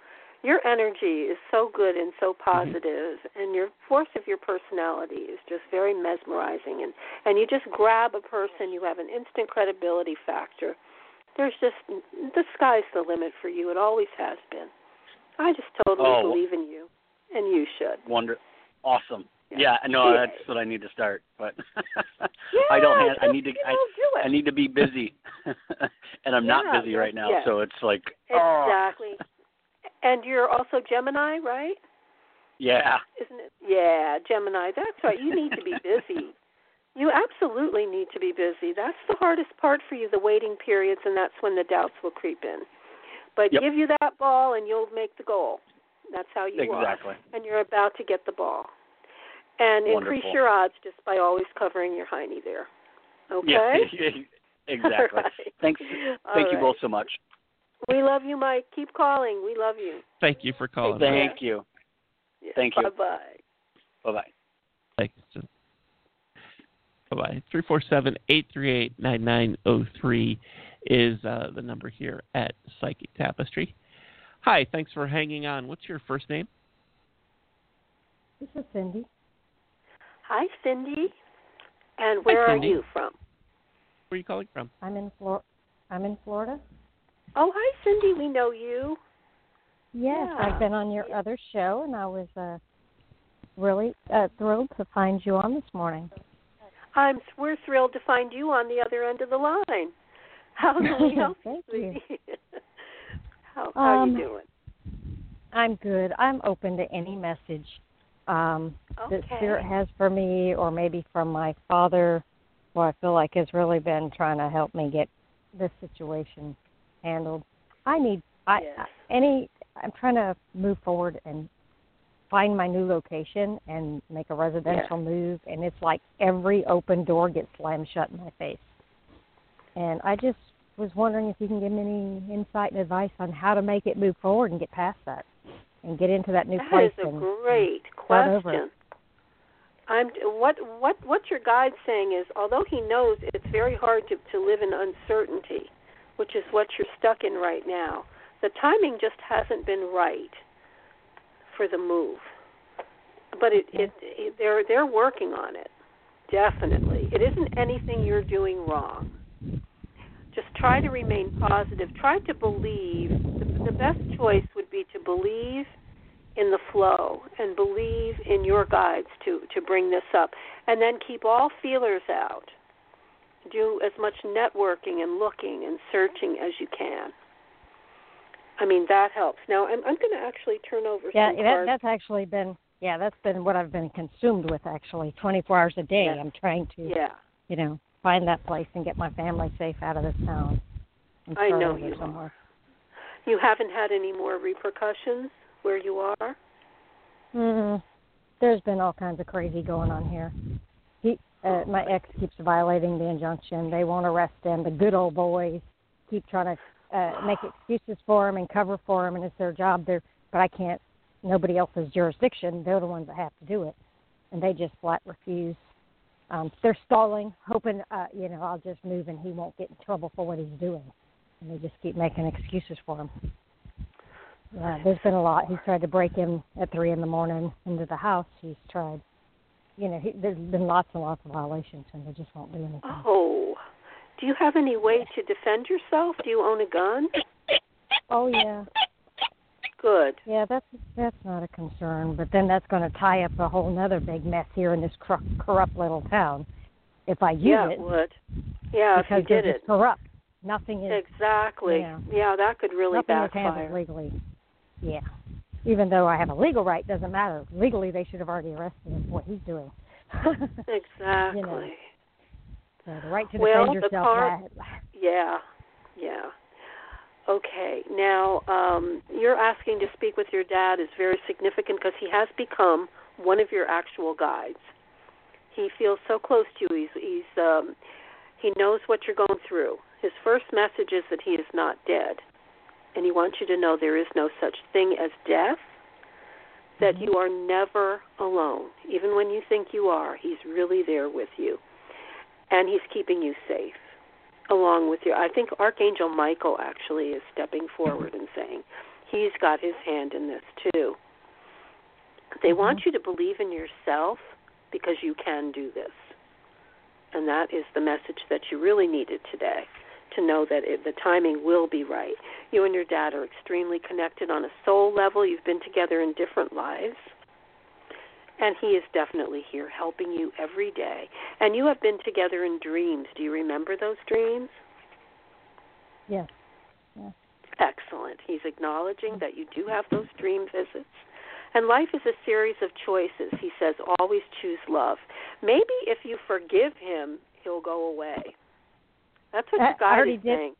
Your energy is so good and so mm-hmm. positive, and your force of your personality is just very mesmerizing. And and you just grab a person, you have an instant credibility factor. There's just the sky's the limit for you. It always has been. I just totally Oh. believe in you, and you should. Wonder. Awesome. Yeah. Yeah, no, Yeah. that's what I need to start. But Yeah, [laughs] I don't have. I need to. I, know, do it. I need to be busy, [laughs] and I'm not busy right now. yeah. So it's like, oh, Exactly. [laughs] And you're also Gemini, right? yeah, Isn't it? Yeah, Gemini. That's right. You need to be busy. You absolutely need to be busy. That's the hardest part for you, the waiting periods, and that's when the doubts will creep in. But Yep. give you that ball, and you'll make the goal. That's how you are. And you're about to get the ball. And increase your odds just by always covering your hiney there. Okay? Yeah, [laughs] exactly. All right. Thanks. All Thank you right. both so much. We love you, Mike. Keep calling. We love you. Thank you for calling. Take Mike. Thank you. Yeah. Thank you. Bye bye. Bye bye. Thanks. Bye bye. Three four seven eight three eight nine nine zero three is uh, the number here at Psychic Tapestry. Hi, thanks for hanging on. What's your first name? This is Cindy. Hi, Cindy. And where Cindy. are you from? Where are you calling from? I'm in Flor. I'm in Florida. Oh, hi, Cindy. We know you. Yes, Yeah. I've been on your other show, and I was uh, really uh, thrilled to find you on this morning. I'm. We're thrilled to find you on the other end of the line. [laughs] How can we [laughs] help Thank you? [laughs] how how are Um, you doing? I'm good. I'm open to any message um, that Spirit has for me, or maybe from my father, who I feel like has really been trying to help me get this situation handled. I need I Yes. any. I'm trying to move forward and find my new location and make a residential move, and it's like every open door gets slammed shut in my face. And I just was wondering if you can give me any insight and advice on how to make it move forward and get past that and get into that new That place. That is a great question. I'm what what what your guide's saying is although he knows it's very hard to to live in uncertainty, which is what you're stuck in right now. The timing just hasn't been right for the move. But it, it, it they're they're working on it. Definitely. It isn't anything you're doing wrong. Just try to remain positive. Try to believe. The, the best choice would be to believe in the flow and believe in your guides to to bring this up and then keep all feelers out do as much networking and looking and searching as you can i mean that helps now i'm i'm going to actually turn over yeah, that, that's actually been yeah, that's been what I've been consumed with actually. 24 hours a day, Yeah. I'm trying to yeah you know find that place and get my family safe out of this town. I know you somewhere. you haven't had any more repercussions where you are Mm, there's been all kinds of crazy going on here. He, uh, my ex keeps violating the injunction. They won't arrest him. The good old boys keep trying to uh, make [gasps] excuses for him and cover for him, and it's their job. They're, but I can't. Nobody else's jurisdiction. They're the ones that have to do it, and they just flat refuse. Um, they're stalling, hoping, uh, you know, I'll just move and he won't get in trouble for what he's doing. And they just keep making excuses for him. Yeah, there's been a lot. He's tried to break in at three in the morning into the house. He's tried, you know, he, there's been lots and lots of violations, and they just won't do anything. oh do you have any way to defend yourself do you own a gun Oh yeah, good yeah. That's that's not a concern. But then that's going to tie up a whole other big mess here in this cor- corrupt little town. If I use yeah it, would yeah if because you did it corrupt. Nothing is exactly yeah. yeah that could really nothing is backfire handled legally. Yeah. Even though I have a legal right, doesn't matter. Legally, they should have already arrested him for what he's doing. [laughs] exactly You know. So the right to Well, defend the yourself. car- that- Yeah, yeah. Okay, now um, you're asking to speak with your dad is very significant because he has become one of your actual guides. He feels so close to you. He's he's um, he knows what you're going through. His first message is that he is not dead, and he wants you to know there is no such thing as death. That you are never alone, even when you think you are. He's really there with you, and he's keeping you safe along with you. I think Archangel Michael actually is stepping forward and saying he's got his hand in this too. They mm-hmm. want you to believe in yourself because you can do this. And that is the message that you really needed today to know that it, the timing will be right. You and your dad are extremely connected on a soul level. You've been together in different lives. And he is definitely here helping you every day. And you have been together in dreams. Do you remember those dreams? yes. Excellent. He's acknowledging mm. that you do have those dream visits. And life is a series of choices. He says, always choose love. Maybe if you forgive him, he'll go away. That's what I already is did. saying.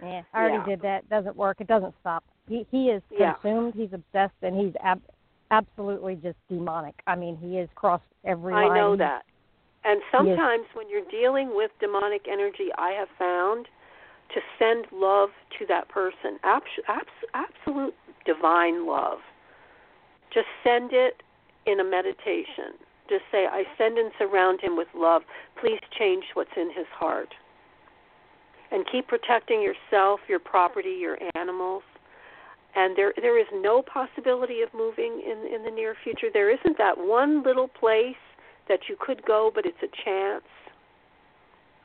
Yeah, I already Yeah. did that. Doesn't work. It doesn't stop. He he is Yeah. consumed. He's obsessed, and he's ab- absolutely just demonic. I mean, he has crossed every line. I know that. And sometimes when you're dealing with demonic energy, I have found to send love to that person, abs- abs- absolute divine love. Just send it in a meditation. Just say, I send and surround him with love. Please change what's in his heart. And keep protecting yourself, your property, your animals. And there there is no possibility of moving in in the near future. There isn't that one little place that you could go, but it's a chance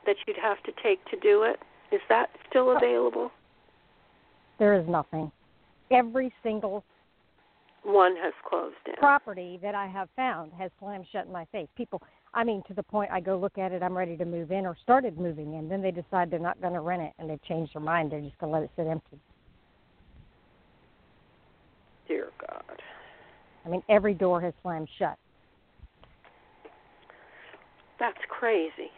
that you'd have to take to do it. Is that still available? There is nothing. Every single One has closed down. property that I have found has slammed shut in my face. People, I mean, to the point I go look at it, I'm ready to move in or started moving in. Then they decide they're not going to rent it and they've changed their mind. They're just going to let it sit empty. Dear God. I mean, every door has slammed shut. That's crazy.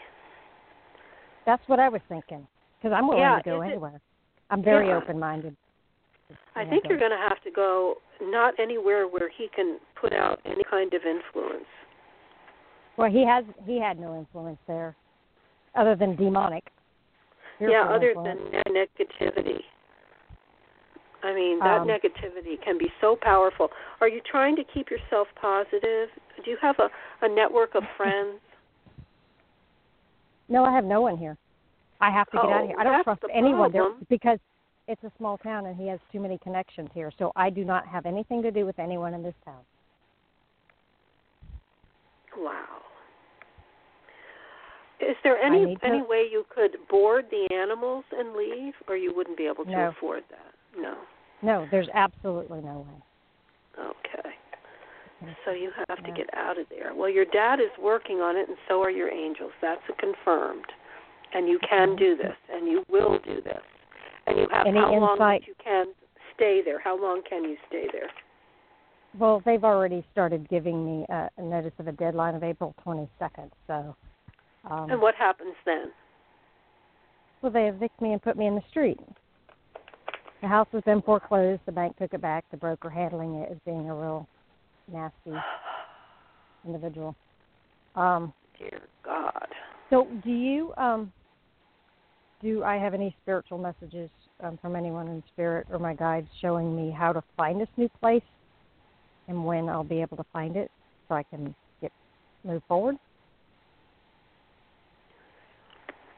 That's what I was thinking. Because I'm willing Yeah, to go is it- anywhere. I'm very Yeah. open-minded. I think you're going to have to go not anywhere where he can put out any kind of influence. Well, he has. He had no influence there, other than demonic. yeah, other influence. than negativity. I mean, that Um, negativity can be so powerful. Are you trying to keep yourself positive? Do you have a, a network of [laughs] friends? No, I have no one here. I have to get out of Oh, here. I don't trust the anyone there because it's a small town and he has too many connections here. So I do not have anything to do with anyone in this town. Wow. Is there any need to- any way you could board the animals and leave, or you wouldn't be able to No. afford that? No. No, there's absolutely no way. Okay. So you have to get out of there. Well, your dad is working on it, and so are your angels. That's a confirmed. And you can do this, and you will do this. And you have Any how long insight- that you can stay there. How long can you stay there? Well, they've already started giving me a, a notice of a deadline of April 22nd. So, um, And what happens then? well, they evict me and put me in the street. The house was then foreclosed. The bank took it back. The broker handling it is being a real nasty individual. Um, Dear God. so, do you um, do I have any spiritual messages um, from anyone in spirit or my guides showing me how to find this new place and when I'll be able to find it so I can get move forward?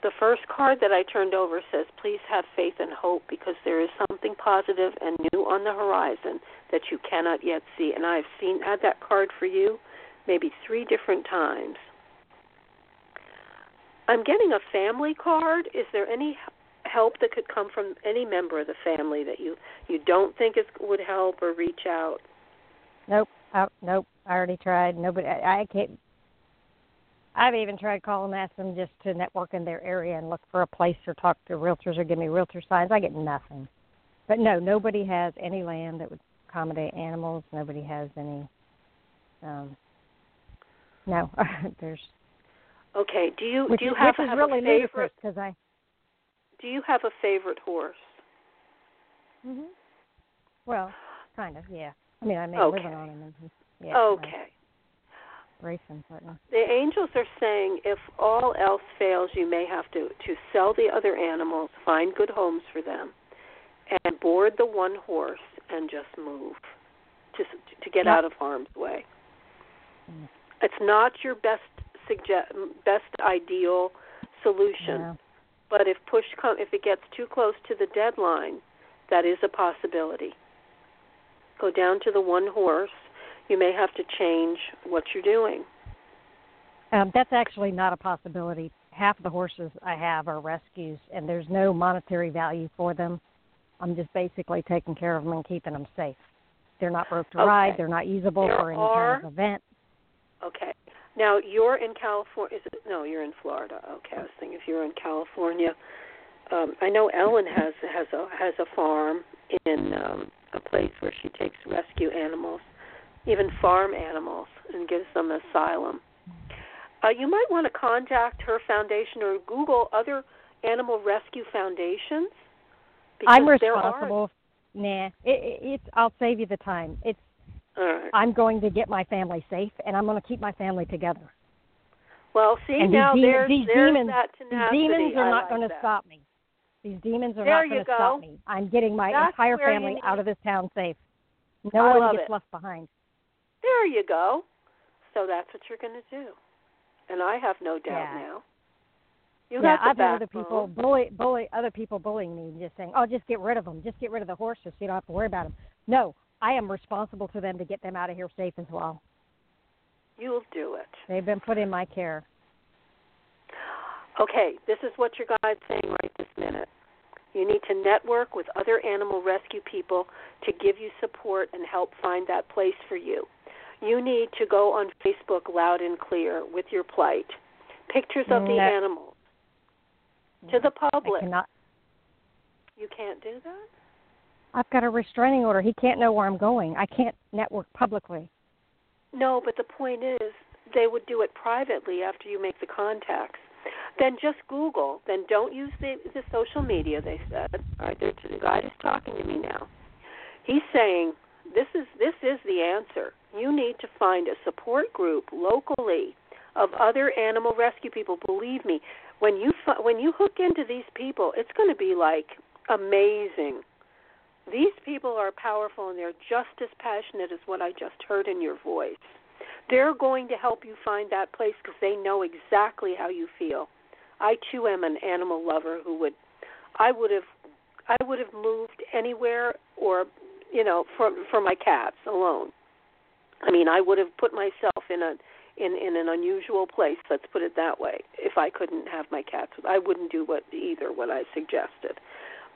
The first card that I turned over says, Please have faith and hope because there is something positive and new on the horizon that you cannot yet see. And I've seen had that card for you maybe three different times. I'm getting a family card. Is there any help that could come from any member of the family that you you don't think is would help or reach out? Nope. I, nope. I already tried. Nobody. I, I can't. I've even tried calling, ask them just to network in their area and look for a place or talk to realtors or give me realtor signs. I get nothing. But no, nobody has any land that would accommodate animals. Nobody has any. Um, no, [laughs] there's. Okay. Do you Which do you have, which is have really a favorite? because I. Do you have a favorite horse? hmm Well, kind of, yeah. I mean, I make a Okay. living on him. And, yeah, Okay. Partner. The angels are saying if all else fails, you may have to to sell the other animals, find good homes for them, and board the one horse and just move to to get Yeah. out of harm's way. Mm. It's not your best suggest best ideal solution, Yeah. but if push come if it gets too close to the deadline, that is a possibility. Go down to the one horse. You may have to change what you're doing. Um, that's actually not a possibility. Half of the horses I have are rescues, and there's no monetary value for them. I'm just basically taking care of them and keeping them safe. They're not broke to Okay. ride. They're not usable There for any are- kind of event. Okay. Now you're in California. Is it, no, you're in Florida. Okay, I was thinking if you're in California. Um, I know Ellen has has a has a farm in um, a place where she takes rescue animals, even farm animals, and gives them asylum. Uh, you might want to contact her foundation or Google other animal rescue foundations. I'm responsible. Nah, it, it, it's. I'll save you the time. It's. All right. I'm going to get my family safe, and I'm going to keep my family together. Well, see and now these, there's these there's demons, that these demons are I not like going to stop me. These demons are There not going to stop me. I'm getting my That's entire family out of this town safe. No I one gets left behind. There you go. So that's what you're going to do. And I have no doubt Yeah. now. You yeah, I've had other people bully, bully other people bullying me, and just saying, "Oh, just get rid of them. Just get rid of the horses. You don't have to worry about them." No, I am responsible to them to get them out of here safe as well. You'll do it. They've been put in my care. Okay, this is what your guide's saying right this minute. You need to network with other animal rescue people to give you support and help find that place for you. You need to go on Facebook loud and clear with your plight. Pictures of the No. animals to the public. cannot. You can't do that? I've got a restraining order. He can't know where I'm going. I can't network publicly. No, but the point is they would do it privately after you make the contacts. Then just Google. Then don't use the the social media. They said. All right, the guy is talking to me now. He's saying this is this is the answer. You need to find a support group locally of other animal rescue people. Believe me, when you when you hook into these people, it's going to be like amazing. These people are powerful and they're just as passionate as what I just heard in your voice. They're going to help you find that place because they know exactly how you feel. I too am an animal lover who would I would have I would have moved anywhere or you know for for my cats alone. I mean, I would have put myself in a in in an unusual place, let's put it that way. If I couldn't have my cats, I wouldn't do what either what I suggested.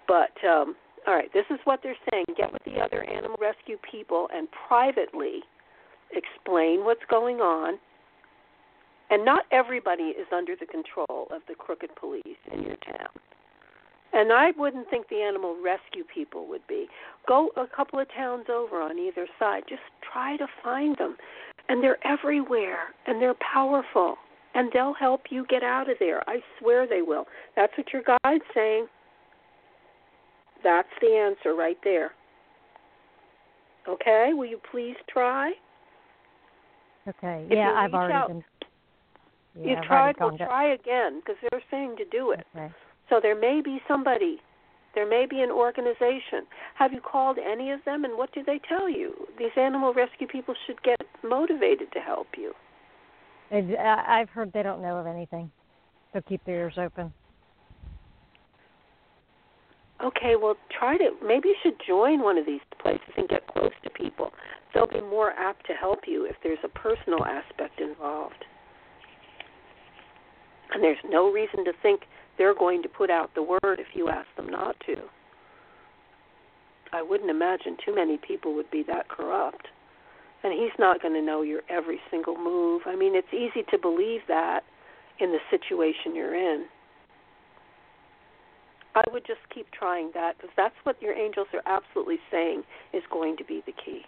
But um all right, this is what they're saying. Get with the other animal rescue people and privately explain what's going on. And not everybody is under the control of the crooked police in your town. And I wouldn't think the animal rescue people would be. Go a couple of towns over on either side. Just try to find them. And they're everywhere. And they're powerful. And they'll help you get out of there. I swear they will. That's what your guide's saying. That's the answer right there. Okay? Will you please try? Okay. If yeah, I've already out- been. Yeah, you I've tried, well, try again because they're saying to do it. Okay. So there may be somebody, there may be an organization. Have you called any of them and what do they tell you? These animal rescue people should get motivated to help you. I've heard they don't know of anything, so keep their ears open. Okay, well, try to, maybe you should join one of these places and get close to people. They'll be more apt to help you if there's a personal aspect involved. And there's no reason to think they're going to put out the word if you ask them not to. I wouldn't imagine too many people would be that corrupt. And he's not going to know your every single move. I mean, it's easy to believe that in the situation you're in. I would just keep trying that because that's what your angels are absolutely saying is going to be the key.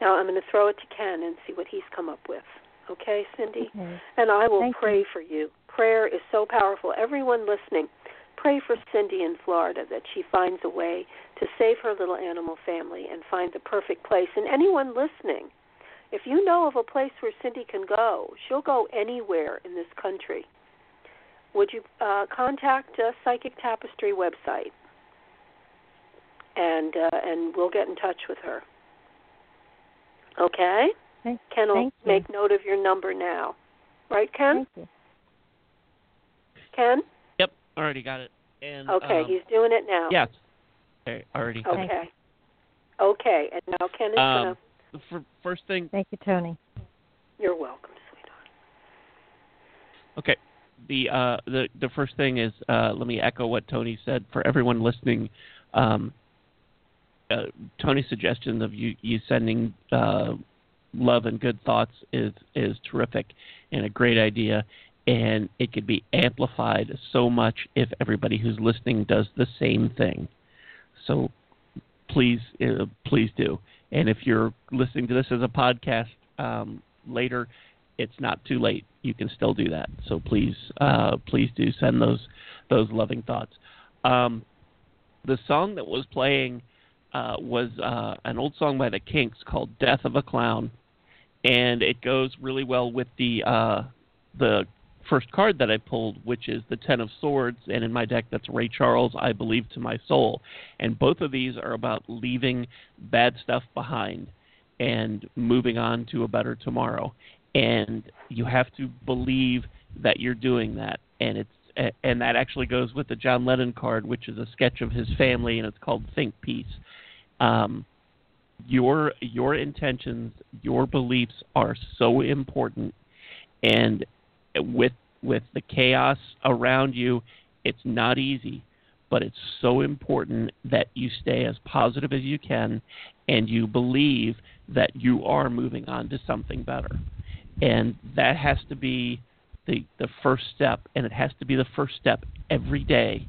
Now I'm going to throw it to Ken and see what he's come up with. Okay, Cindy? Okay. And I will Thank pray for you. Prayer is so powerful. Everyone listening, pray for Cindy in Florida that she finds a way to save her little animal family and find the perfect place. And anyone listening, if you know of a place where Cindy can go, she'll go anywhere in this country. Would you uh, contact uh, Psychic Tapestry website, and uh, and we'll get in touch with her. Okay? Thank, Ken will Thank you. make note of your number now. Right, Ken? thank you. Ken? Yep, already got it. And Okay, um, he's doing it now. yes, okay, already. Okay. Okay, and now Ken is Um, gonna. the first thing Thank you, Toni. You're welcome, sweetheart. Okay. The uh, the the first thing is uh, let me echo what Toni said for everyone listening. Um, uh, Toni's suggestion of you you sending uh, love and good thoughts is is terrific and a great idea, and it could be amplified so much if everybody who's listening does the same thing. So please uh, please do. And if you're listening to this as a podcast um, later, it's not too late. You can still do that. So please, uh, please do send those those loving thoughts. Um, the song that was playing uh, was uh, an old song by the Kinks called "Death of a Clown," and it goes really well with the uh, the first card that I pulled, which is the Ten of Swords, and in my deck that's Ray Charles, I Believe to My Soul, and both of these are about leaving bad stuff behind and moving on to a better tomorrow. And you have to believe that you're doing that. And it's and that actually goes with the John Lennon card, which is a sketch of his family, and it's called Think Peace. Um, your your intentions, your beliefs are so important, and with with the chaos around you, it's not easy, but it's so important that you stay as positive as you can, and you believe that you are moving on to something better, and that has to be the the first step, and it has to be the first step every day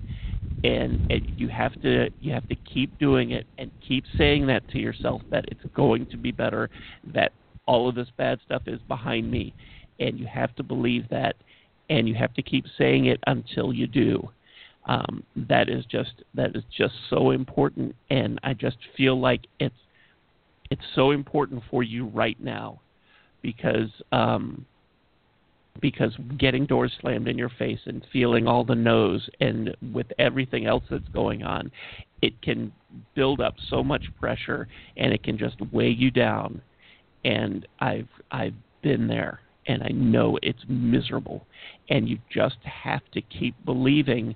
and it, you have to you have to keep doing it and keep saying that to yourself that it's going to be better that all of this bad stuff is behind me. And you have to believe that and you have to keep saying it until you do. Um, that is just that is just so important. And i just feel like it's it's so important for you right now because um, because getting doors slammed in your face and feeling all the no's and with everything else that's going on, it can build up so much pressure and it can just weigh you down. And I've I've been there and I know it's miserable. And you just have to keep believing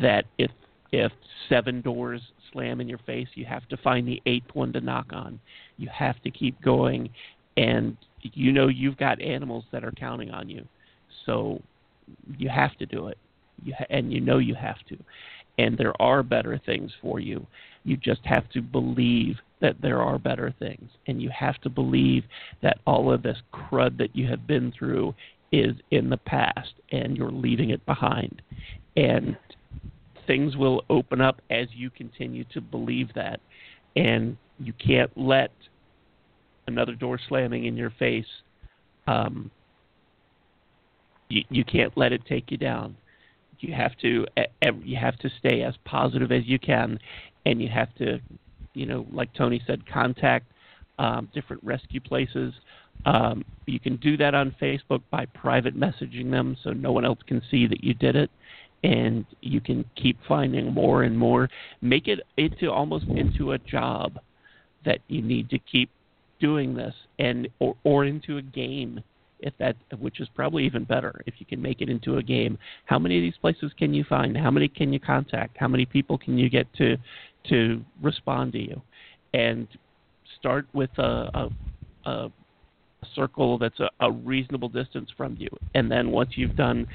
that if if seven doors slam in your face, you have to find the eighth one to knock on. You have to keep going and you know you've got animals that are counting on you so you have to do it, you ha- and you know you have to. And there are better things for you. You just have to believe that there are better things, and you have to believe that all of this crud that you have been through is in the past, and you're leaving it behind. And things will open up as you continue to believe that, and you can't let another door slamming in your face um, you, you can't let it take you down. You have to you have to stay as positive as you can, and you have to, you know, like Toni said, contact um, different rescue places. Um, you can do that on Facebook by private messaging them, so no one else can see that you did it, and you can keep finding more and more. Make it into almost into a job that you need to keep doing this, and or, or into a game if that which is probably even better if you can make it into a game. How many of these places can you find? How many can you contact? How many people can you get to to respond to you? And start with a a, a circle that's a, a reasonable distance from you. And then once you've done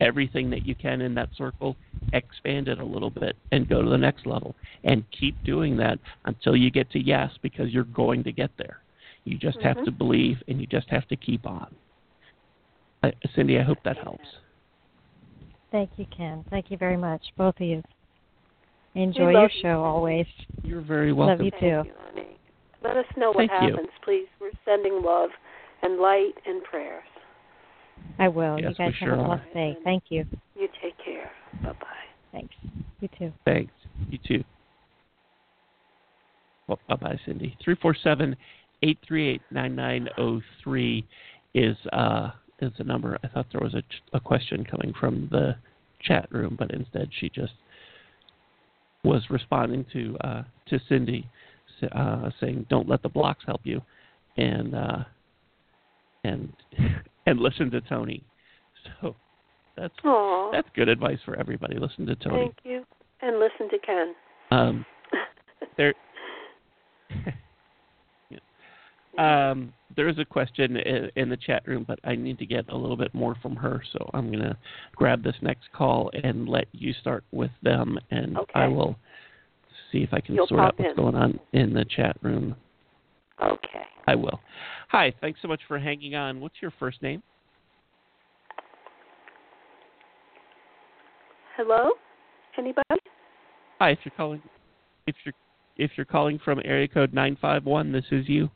everything that you can in that circle expand it a little bit and go to the next level. And keep doing that until you get to yes because you're going to get there you just mm-hmm. have to believe and you just have to keep on. Uh, Cindy, I hope that helps. Thank you, Ken. Thank you very much, both of you. Enjoy your show always. You're very welcome. Love you too. You, Let us know what Thank happens, you. please. We're sending love and light and prayers. I will. Yes, you guys have sure a are. blessed day. Thank you. You take care. Bye bye. Thanks. You too. Thanks. You too. Well, bye bye, Cindy. 347 838 9903 is uh, is the number. I thought there was a, ch- a question coming from the chat room, but instead she just was responding to uh, to Cindy, uh, saying, "Don't let the blocks help you," and uh, and [laughs] and listen to Toni. So that's Aww. that's good advice for everybody. Listen to Toni. Thank you. And listen to Ken. Um, [laughs] there. [laughs] Um, there is a question in, in the chat room, but I need to get a little bit more from her, so I'm going to grab this next call and let you start with them, and Okay. I will see if I can You'll sort out what's in. going on in the chat room. Okay. I will. Hi, thanks so much for hanging on. What's your first name? Hello? Anybody? Hi, if you're calling, if you're if you're calling from area code nine five one, this is you.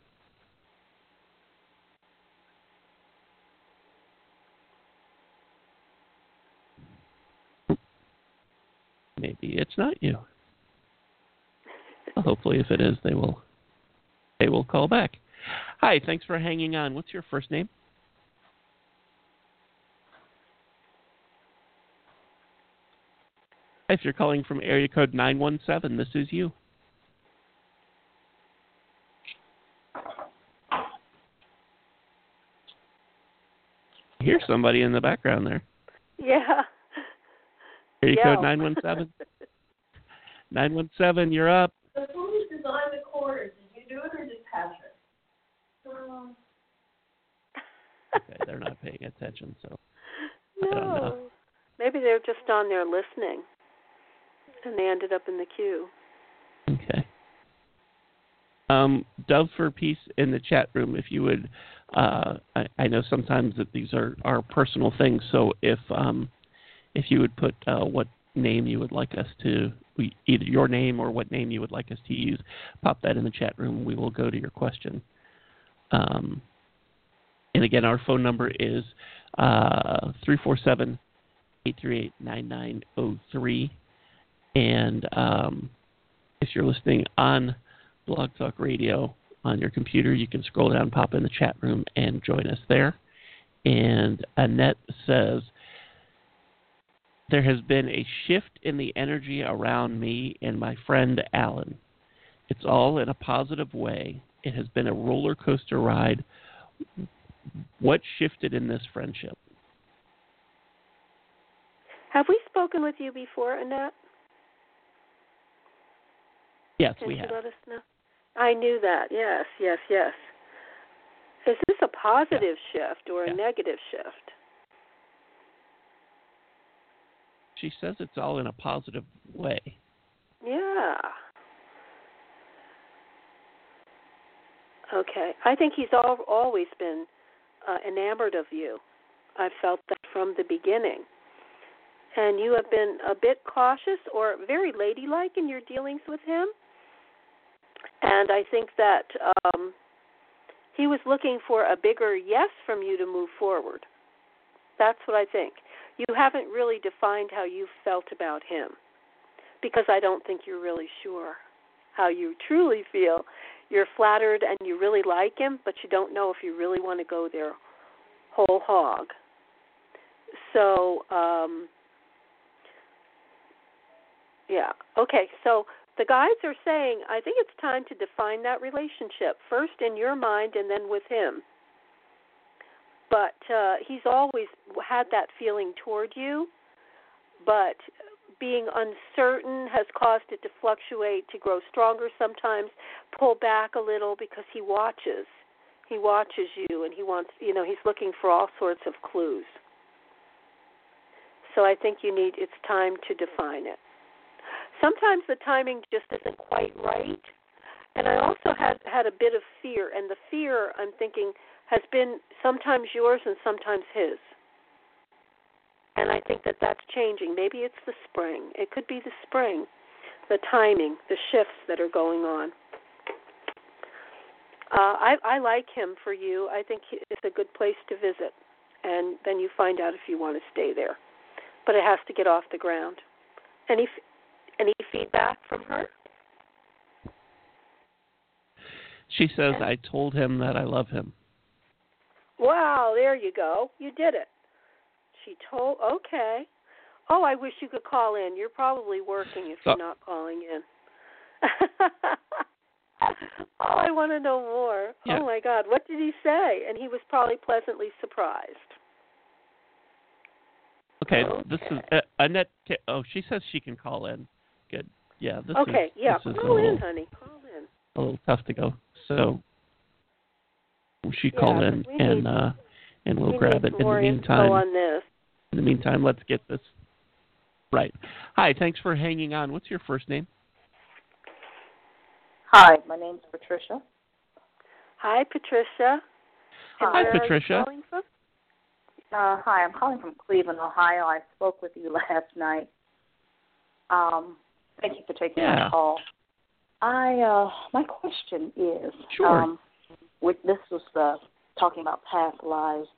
Maybe it's not you. Well, hopefully, if it is, they will they will call back. Hi, thanks for hanging on. What's your first name? If you're calling from area code 917, this is you. I hear somebody in the background there. Yeah. Area Yell. code nine one seven. [laughs] Nine one seven. You're up. So who designed the quarters? Did you do it or did Patrick? Okay, they're not paying attention, so [laughs] I don't know. no. Maybe they're just on there listening, and they ended up in the queue. Okay. Um, Dove for Peace in the chat room, if you would, uh, I, I know sometimes that these are, are personal things, so if um, if you would put uh, what name you would like us to, either your name or what name you would like us to use, pop that in the chat room. We will go to your question. Um, and again, our phone number is uh, 347 838 9903. And um, if you're listening on Blog Talk Radio on your computer, you can scroll down, pop in the chat room, and join us there. And Annette says, There has been a shift in the energy around me and my friend Alan. It's all in a positive way. It has been a roller coaster ride. What shifted in this friendship? Have we spoken with you before, Annette? Yes, Can we you have. let us know? I knew that. Yes, yes, yes. Is this a positive shift or a Yeah. negative shift? She says it's all in a positive way. Yeah. Okay. I think he's al- always been uh, enamored of you. I felt that from the beginning. And you have been a bit cautious or very ladylike in your dealings with him. And I think that um, he was looking for a bigger yes from you to move forward. That's what I think. You haven't really defined how you felt about him because I don't think you're really sure how you truly feel. You're flattered and you really like him, but you don't know if you really want to go there whole hog. So, um, yeah. Okay, so the guides are saying I think it's time to define that relationship first in your mind and then with him. But uh, he's always had that feeling toward you, but being uncertain has caused it to fluctuate, to grow stronger sometimes, pull back a little because he watches. He watches you and he wants, you know, he's looking for all sorts of clues. So I think you need, it's time to define it. Sometimes the timing just isn't quite right. And I also had had a bit of fear, and the fear I'm thinking has been sometimes yours and sometimes his. And I think that that's changing. Maybe it's the spring. It could be the spring, the timing, the shifts that are going on. Uh, I, I like him for you. I think it's a good place to visit, and then you find out if you want to stay there. But it has to get off the ground. Any f- any feedback from her? She says, I told him that I love him. Wow, there you go. You did it. She told. Okay. Oh, I wish you could call in. You're probably working if you're Oh. not calling in. [laughs] oh, I want to know more. Yeah. Oh my God, what did he say? And he was probably pleasantly surprised. Okay, this is Okay. uh, Annette. Oh, she says she can call in. Good. Yeah, this okay, is yeah. this Call little, in, honey. Call in. a little tough to go. So she Yeah, call in we and need- uh and we'll we grab it. In the info meantime, on this. in the meantime, let's get this right. Hi, thanks for hanging on. What's your first name? Hi, my name's Patricia. Hi, Patricia. And Hi, where are you Patricia. Uh, hi, I'm calling from Cleveland, Ohio. I spoke with you [laughs] last night. Um, thank you for taking Yeah. my call. I uh, my question is, Sure. um, with this was uh, talking about past lives.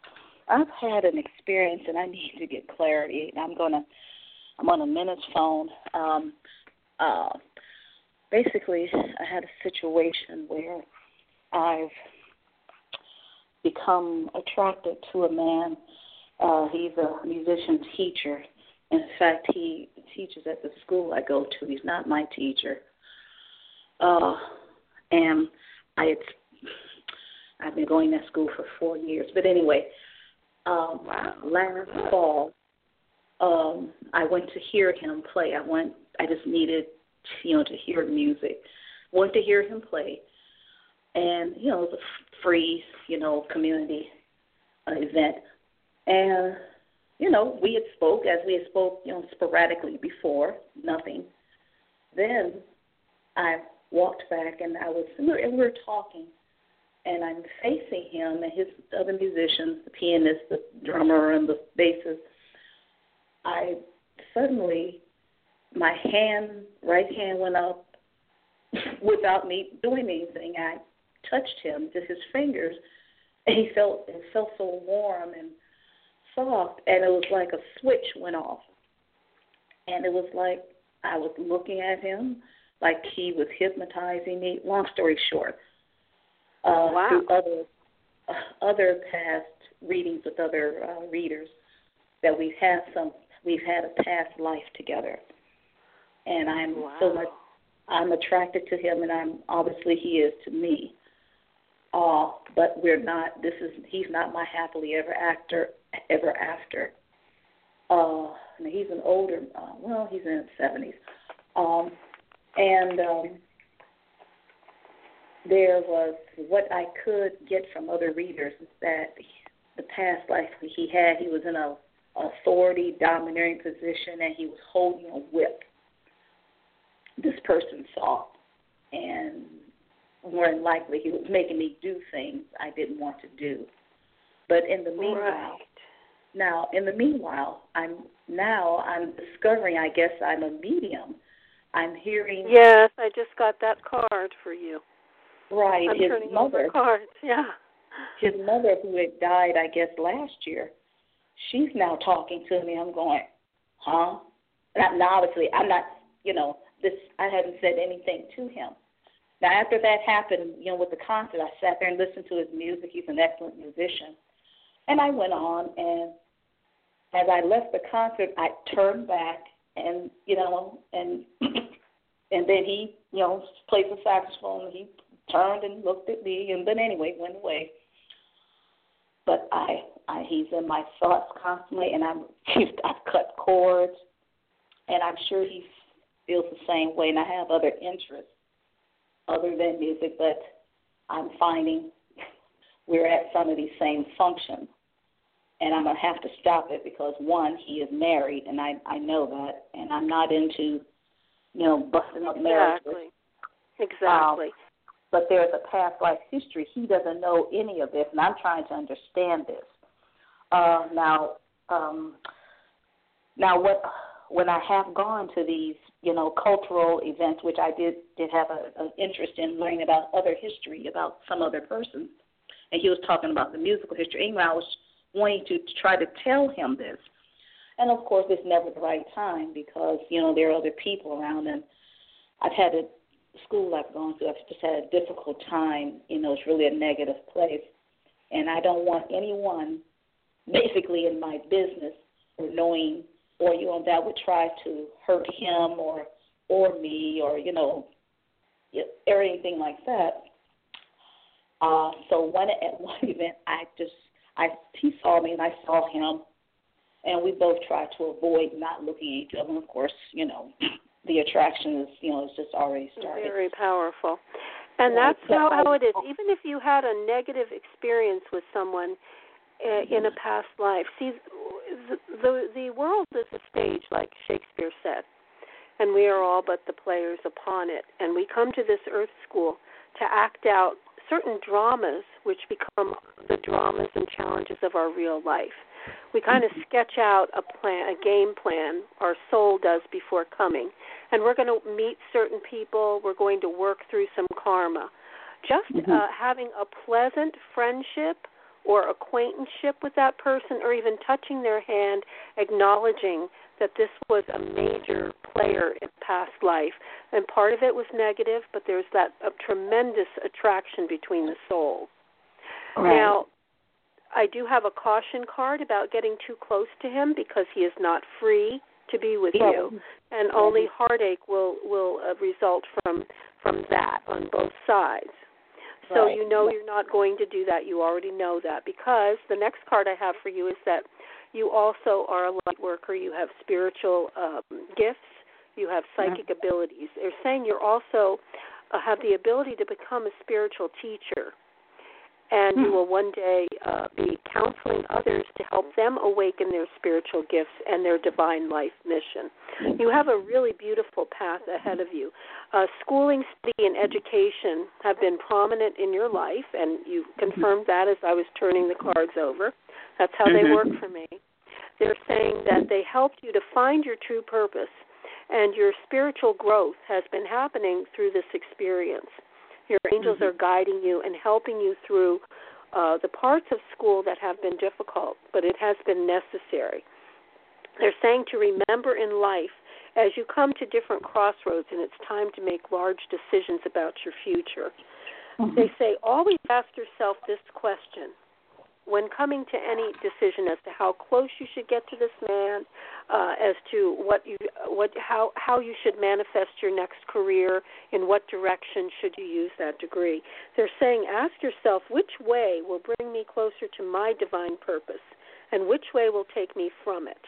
I've had an experience, and I need to get clarity. I'm gonna, I'm on a minute's phone. Um, uh, basically, I had a situation where I've become attracted to a man. Uh, he's a musician teacher. In fact, he teaches at the school I go to. He's not my teacher. Uh, and I had, I've been going to school for four years. But anyway, um, last fall, um, I went to hear him play. I went. I just needed, you know, to hear music. Went to hear him play, and you know, it was a free, you know, community uh, event, and you know, we had spoke as we had spoke, you know, sporadically before. Nothing. Then I walked back, and I was, and we were talking, and I'm facing him and his other musicians, the pianist, the drummer, and the bassist. I suddenly, my hand, right hand went up [laughs] without me doing anything. I touched him, just his fingers, and he felt it felt so warm and soft, and it was like a switch went off, and it was like I was looking at him like he was hypnotizing me. Long story short, uh, wow. through other uh, other past readings with other uh, readers that we've had some we've had a past life together, and I'm wow. so much I'm attracted to him, and I'm obviously he is to me. Uh, but we're not. This is he's not my happily ever actor ever after. Uh, he's an older. Uh, well, he's in his seventies. Um, and um, there was what I could get from other readers is that the past life he had, he was in a authority, domineering position, and he was holding a whip. This person saw, and more than likely, he was making me do things I didn't want to do. But in the meanwhile, right. now in the meanwhile, I'm now I'm discovering. I guess I'm a medium. I'm hearing. Yes, I just got that card for you. Right, I'm his turning mother. over cards. Yeah. His mother, who had died, I guess last year, she's now talking to me. I'm going, huh? Now obviously, I'm not. You know, this. I hadn't said anything to him. Now, after that happened, you know, with the concert, I sat there and listened to his music. He's an excellent musician. And I went on, and as I left the concert, I turned back, and you know, and [clears throat] and then he, you know, plays the saxophone. He turned and looked at me, and then anyway, went away. But I, I, he's in my thoughts constantly, and I'm, [laughs] I've cut cords, and I'm sure he feels the same way. And I have other interests other than music, but I'm finding [laughs] we're at some of these same functions and I'm gonna have to stop it because one, he is married, and I I know that, and I'm not into, you know, busting up marriages. Exactly. Exactly. Um, but there's a past life history. He doesn't know any of this, and I'm trying to understand this. Uh, now, um, now what? When I have gone to these, you know, cultural events, which I did did have an interest in learning about other history about some other person, and he was talking about the musical history. Anyway, I was wanting to, to try to tell him this. And of course, it's never the right time because you know there are other people around, and I've had a school I've gone to. I've just had a difficult time. You know, it's really a negative place, and I don't want anyone, basically in my business, or knowing, or you know, that would try to hurt him or or me, or you know, or anything like that. Uh, so one at [laughs] one event, I just I he saw me and I saw him, and we both tried to avoid not looking at each other. And of course, you know, the attraction is you know is just already started. Very powerful, and Right. that's how how it is. Even if you had a negative experience with someone uh, in a past life, see, the, the the world is a stage, like Shakespeare said, and we are all but the players upon it. And we come to this Earth School to act out certain dramas, which become the dramas and challenges of our real life. We kind of sketch out a plan, a game plan. Our soul does before coming, and we're going to meet certain people. We're going to work through some karma. Just Mhm. uh, having a pleasant friendship or acquaintanceship with that person, or even touching their hand, acknowledging that this was a major player in past life. And part of it was negative, but there's that a tremendous attraction between the souls. Right. Now, I do have a caution card about getting too close to him because he is not free to be with Yeah. you, and only heartache will will uh, result from from that on both sides. So Right. you know you're not going to do that. You already know that because the next card I have for you is that you also are a light worker. You have spiritual um, gifts. You have psychic abilities. They're saying you're also uh, have the ability to become a spiritual teacher, and you Hmm. will one day uh, be counseling others to help them awaken their spiritual gifts and their divine life mission. You have a really beautiful path ahead of you. Uh, schooling, study, and education have been prominent in your life, and you confirmed that as I was turning the cards over. That's how they Mhm. work for me. They're saying that they helped you to find your true purpose, and your spiritual growth has been happening through this experience. Your angels are guiding you and helping you through uh, the parts of school that have been difficult, but it has been necessary. They're saying to remember in life as you come to different crossroads and it's time to make large decisions about your future. They say always ask yourself this question when coming to any decision as to how close you should get to this man, uh, as to what you what how how you should manifest your next career, in what direction should you use that degree. They're saying ask yourself which way will bring me closer to my divine purpose, and which way will take me from it.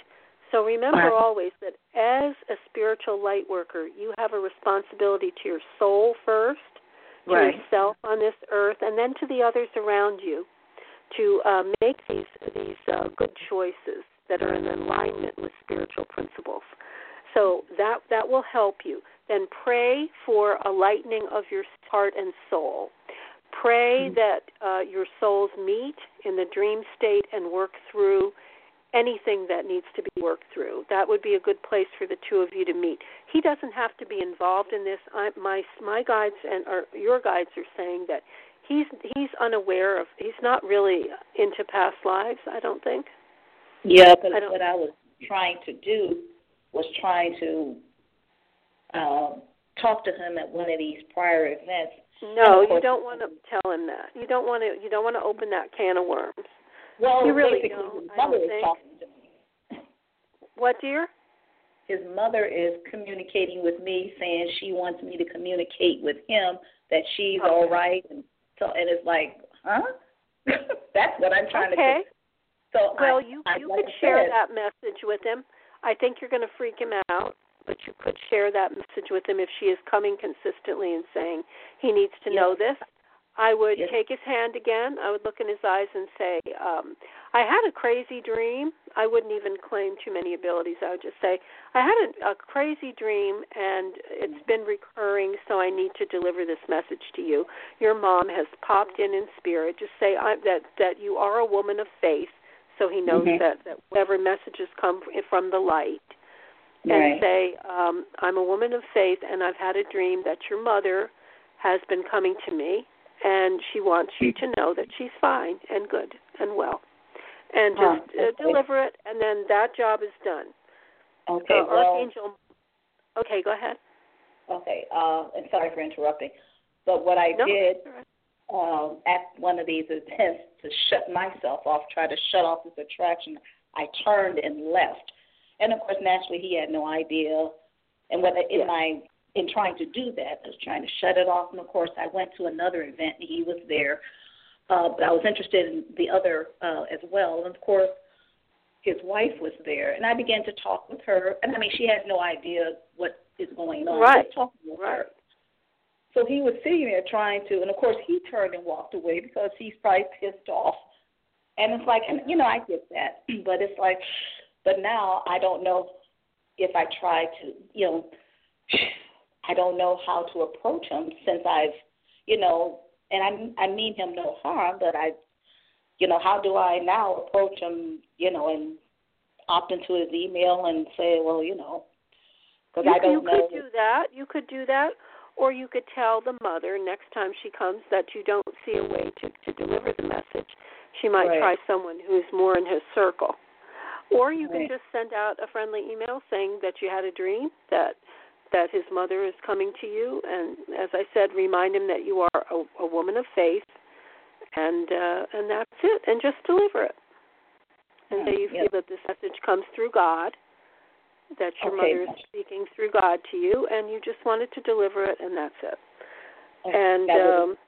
So remember always that as a spiritual light worker, you have a responsibility to your soul first, to Right. yourself on this earth, and then to the others around you to uh, make these these uh, good choices that are in alignment with spiritual principles. So that that will help you. Then pray for a lightening of your heart and soul. Pray that uh, your souls meet in the dream state and work through anything that needs to be worked through. That would be a good place for the two of you to meet. He doesn't have to be involved in this. I, my my guides and or your guides are saying that he's he's unaware of. He's not really into past lives. I don't think. Yeah, but I what I was trying to do was trying to um, talk to him at one of these prior events. No, you don't want to tell him that. You don't want to. You don't want to open that can of worms. Well, You really basically, don't, his mother is think. talking to me. What, dear? His mother is communicating with me, saying she wants me to communicate with him that she's Okay. all right, and so and it's like, huh? [laughs] That's what I'm trying Okay. to. So Well, I, you I, you like could share said, that message with him. I think you're going to freak him out, but you could share that message with him if she is coming consistently and saying he needs to know this. I would Yes. take his hand again. I would look in his eyes and say, um, "I had a crazy dream." I wouldn't even claim too many abilities. I would just say, "I had a, a crazy dream, and it's been recurring. So I need to deliver this message to you. Your mom has popped in in spirit. Just say I, that that you are a woman of faith." So he knows Mhm. that that whatever messages come from the light, and Right. say, um, "I'm a woman of faith, and I've had a dream that your mother has been coming to me, and she wants you to know that she's fine and good and well." And Huh, just uh, okay. deliver it, and then that job is done. Okay, uh, well, Archangel. Okay, go ahead. okay. Uh, and sorry for interrupting, but what I No, did um, at one of these events to shut myself off, try to shut off this attraction, I turned and left. And of course, naturally, he had no idea. And what in Yeah. my in trying to do that, I was trying to shut it off. And of course, I went to another event, and he was there. Uh, but I was interested in the other uh, as well. And of course, his wife was there, and I began to talk with her. And I mean, she had no idea what is going on. Right. Talking with Right. her. So he was sitting there trying to, and of course he turned and walked away because he's probably pissed off. And it's like, and you know, I get that, [clears throat] but it's like, but now I don't know if I try to, you know, [sighs] I don't know how to approach him since I've, you know, and I I mean him no harm, but I, you know, how do I now approach him, you know, and opt into his email and say, well, you know, because you, I don't you know. could do that. You could do that, or you could tell the mother next time she comes that you don't see a way to to deliver the message. She might Right. try someone who's more in his circle, or you Right. can just send out a friendly email saying that you had a dream that that his mother is coming to you, and as I said, remind him that you are a, a woman of faith, and uh, and that's it, and just deliver it. And say you Yeah. feel that this message comes through God, that your Okay. mother is speaking through God to you, and you just wanted to deliver it, and that's it. Okay, And that would- um,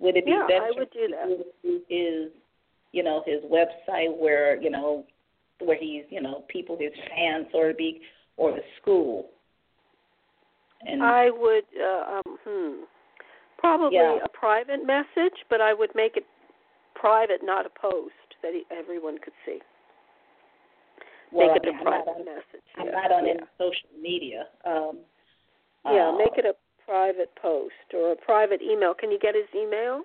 Would it be Yeah, better I would do that. to his, you know, his website where you know where he's, you know, people his fans, so to speak, or the school? And I would, uh, um, hmm, probably Yeah. a private message, but I would make it private, not a post that he, everyone could see. well, make it I a mean, I'm private on, message. I'm yeah. not on yeah. any social media. Um, Yeah, uh, make it a private post or a private email. Can you get his email?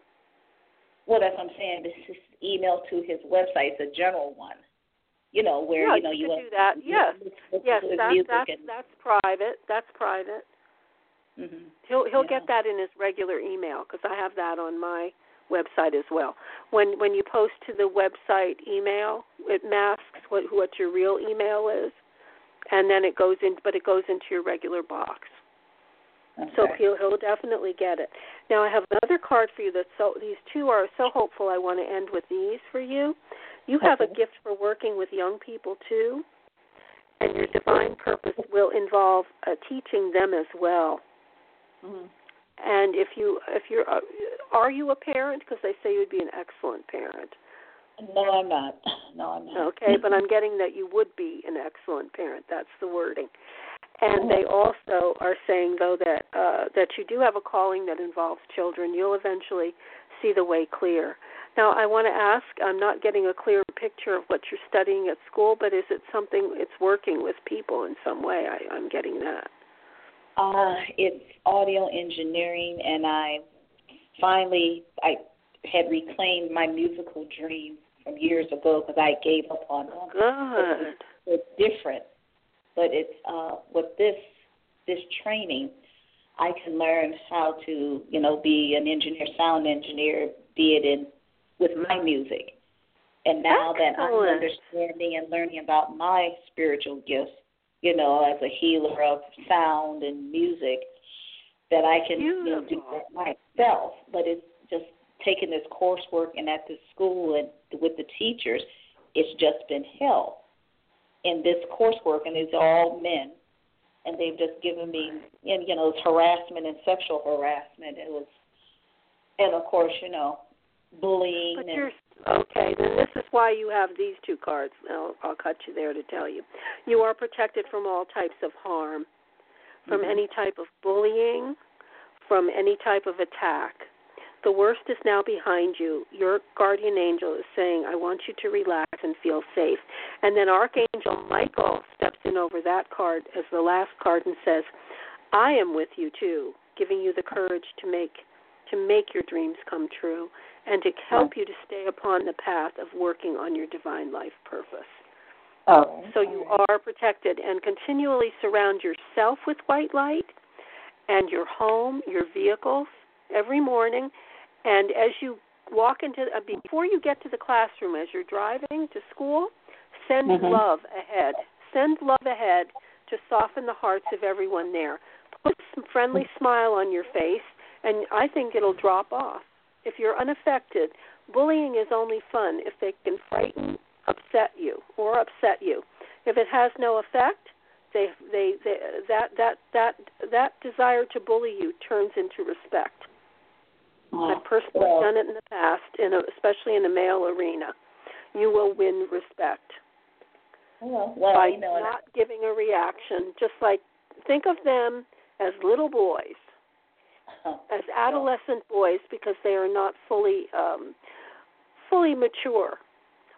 Well, that's what I'm saying. This is email to his website. It's a general one. You know where yeah, you know you you could do that. Yes, yes, to his that, that's and, that's private. That's private. Hmm He'll he'll Yeah. get that in his regular email because I have that on my website as well. When when you post to the website email, it masks what what your real email is, and then it goes in, but it goes into your regular box. Okay. So he'll he'll definitely get it. Now I have another card for you. That so these two are so hopeful. I want to end with these for you. You have a gift for working with young people too, and your divine purpose will involve uh, teaching them as well. Mhm. And if you if you're uh, are you a parent? Because they say you'd be an excellent parent. No, I'm not. [laughs] No, I'm not. Okay, but I'm getting that you would be an excellent parent. That's the wording. And they also are saying though that uh, that you do have a calling that involves children. You'll eventually see the way clear. Now, I want to ask. I'm not getting a clear picture of what you're studying at school, but is it something? It's working with people in some way. I, I'm getting that. Uh, it's audio engineering, and I finally I had reclaimed my musical dream from years ago because I gave up on them. Good. It's different, but it's uh, with this this training, I can learn how to you know be an engineer, sound engineer, be it in with my music. And now that I'm understanding and learning about my spiritual gifts, you know, as a healer of sound and music, that I can you know, do that myself. But it's just taking this coursework and at this school and with the teachers, it's just been hell. In this coursework, and it's all men, and they've just given me, and you know, it's harassment and sexual harassment. It was, and of course, you know, bullying But and you're okay. Then this is why you have these two cards. I'll, I'll cut you there to tell you. You are protected from all types of harm, from Mhm. any type of bullying, from any type of attack. The worst is now behind you. Your guardian angel is saying, I want you to relax and feel safe. And then Archangel Michael steps in over that card as the last card and says, I am with you too, giving you the courage to make to make your dreams come true and to help you to stay upon the path of working on your divine life purpose. oh, So you are protected and continually surround yourself with white light and your home, your vehicles every morning. And as you walk into, uh, before you get to the classroom, as you're driving to school, send Mhm. love ahead. Send love ahead to soften the hearts of everyone there. Put some friendly smile on your face, and I think it'll drop off. If you're unaffected, bullying is only fun if they can frighten, upset you, or upset you. If it has no effect, they, they, they that that that that desire to bully you turns into respect. I've personally well, done it in the past, in a, especially in the male arena. You will win respect well, well, by you know, not giving a reaction. Just like think of them as little boys, [laughs] as adolescent boys, because they are not fully um, fully mature.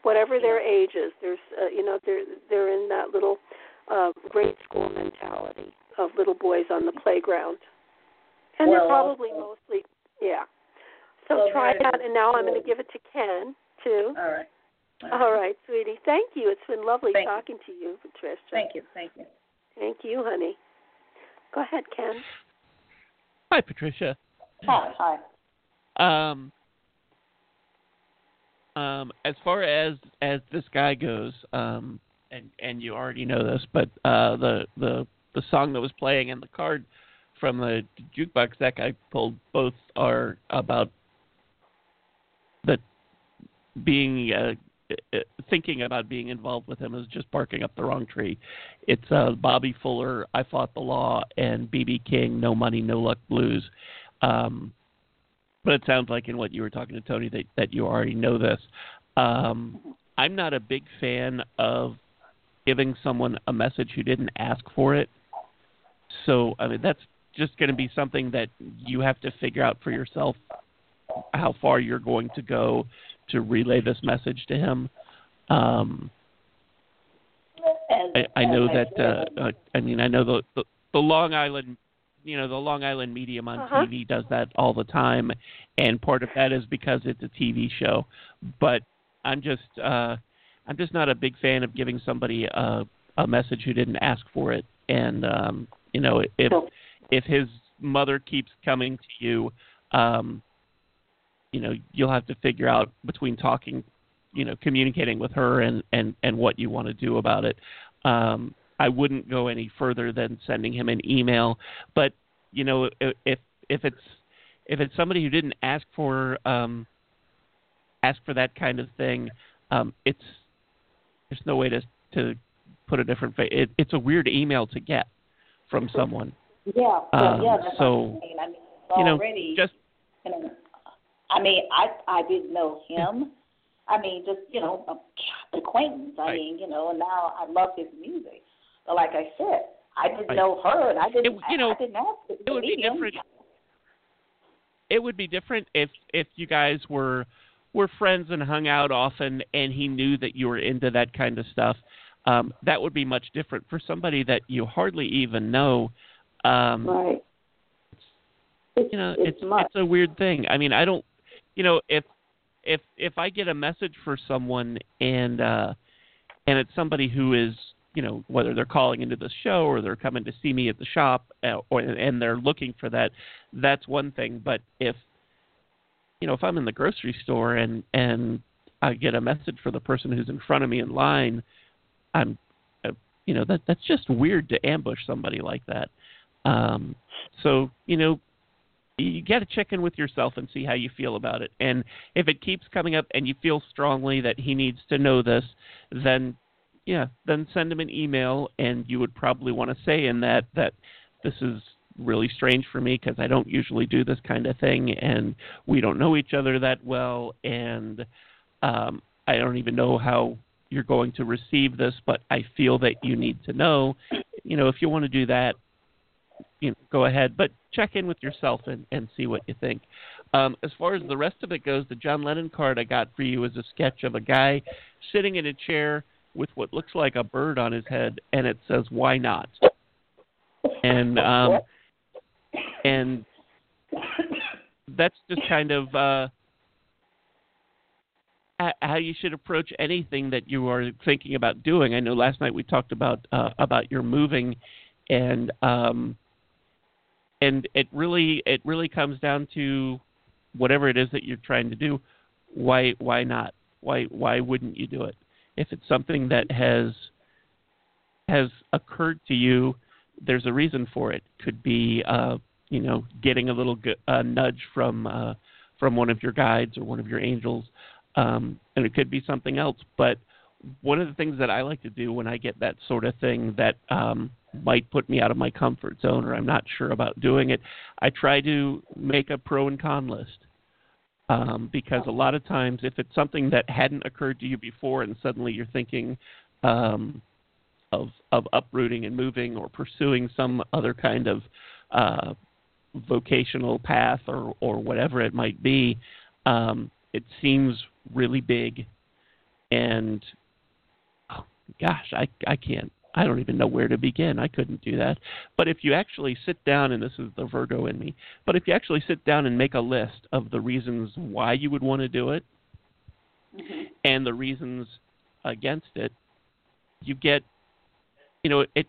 Whatever their age is, there's uh, you know they're they're in that little uh, grade school mentality of little boys on the playground, and they're probably also- mostly yeah. So Well, try that, and now I'm going to give it to Ken too. all right. All right, sweetie. Thank you. It's been lovely Thank you. talking to you, Patricia. Thank you. Thank you. Thank you, honey. Go ahead, Ken. Hi, Patricia. Hi. Hi. Um, um, as far as as this guy goes, um, and and you already know this, but uh, the the the song that was playing and the card from the jukebox that I pulled both are about the being uh, uh, thinking about being involved with him is just barking up the wrong tree. It's uh, Bobby Fuller, I Fought the Law, and BB King, No Money, No Luck Blues. Um, but it sounds like in what you were talking to Toni that that you already know this. Um, I'm not a big fan of giving someone a message who didn't ask for it. So I mean that's just going to be something that you have to figure out for yourself how far you're going to go to relay this message to him. Um, I, I know that. Uh, uh, I mean, I know the, the the Long Island, you know, the Long Island medium on Uh-huh. TV does that all the time, and part of that is because it's a TV show. But I'm just, uh, I'm just not a big fan of giving somebody a a message who didn't ask for it. And um, you know, if if his mother keeps coming to you, um, you know, you'll have to figure out between talking, you know, communicating with her and and and what you want to do about it. Um, I wouldn't go any further than sending him an email, but you know, i- if if it's if it's somebody who didn't ask for um, ask for that kind of thing, um, it's there's no way to to put a different face. It, it's a weird email to get from someone. yeah, yeah, um, yeah. That's so, what I'm saying. I mean, You know, already, just you know, I mean, I I didn't know him. I mean, just you know, a acquaintance. I Right. mean, you know, and now I love his music. But like I said, I didn't Right. know her, and I didn't. It- you know, I, I didn't ask to it would be him. different. It would be different if if you guys were were friends and hung out often, and he knew that you were into that kind of stuff. Um, that would be much different for somebody that you hardly even know. Um, Right. It's, you know, it's, it's it's a weird thing. I mean, I don't, you know, if if if I get a message for someone and uh, and it's somebody who is, you know, whether they're calling into the show or they're coming to see me at the shop, uh, or and they're looking for that, that's one thing. But if you know, if I'm in the grocery store and and I get a message for the person who's in front of me in line, I'm, uh, you know, that that's just weird to ambush somebody like that. Um, so you know, you got to check in with yourself and see how you feel about it. And if it keeps coming up and you feel strongly that he needs to know this, then yeah, then send him an email and you would probably want to say in that that this is really strange for me because I don't usually do this kind of thing and we don't know each other that well and um I don't even know how you're going to receive this, but I feel that you need to know. You know, if you want to do that, you know, go ahead, but check in with yourself and, and see what you think. Um, as far as the rest of it goes, the John Lennon card I got for you is a sketch of a guy sitting in a chair with what looks like a bird on his head, and it says "Why not?" And um, and that's just kind of uh, how you should approach anything that you are thinking about doing. I know last night we talked about uh, about your moving, and um, and it really it really comes down to whatever it is that you're trying to do. Why why not? Why why wouldn't you do it? If it's something that has has occurred to you, there's a reason for it. Could be uh, you know getting a little uh, nudge from uh, from one of your guides or one of your angels, um, and it could be something else. But one of the things that I like to do when I get that sort of thing that um, might put me out of my comfort zone or I'm not sure about doing it, I try to make a pro and con list. Um, because a lot of times, if it's something that hadn't occurred to you before, and suddenly you're thinking um, of of uprooting and moving or pursuing some other kind of uh, vocational path or or whatever it might be, um, it seems really big, and gosh, I I can't. I don't even know where to begin. I couldn't do that. But if you actually sit down, and this is the Virgo in me, but if you actually sit down and make a list of the reasons why you would want to do it Mhm. and the reasons against it, you get, you know, it,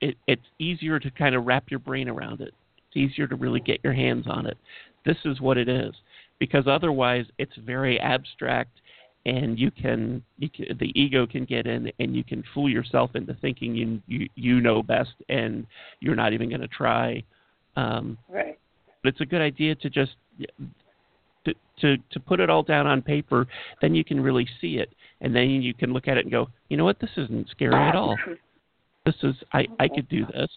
it it's easier to kind of wrap your brain around it. It's easier to really get your hands on it. This is what it is, because otherwise it's very abstract, and you can, you can the ego can get in, and you can fool yourself into thinking you you you know best, and you're not even going to try. Um, Right. but it's a good idea to just to to to put it all down on paper then you can really see it and then you can look at it and go you know what this isn't scary at all [laughs] this is i i could do this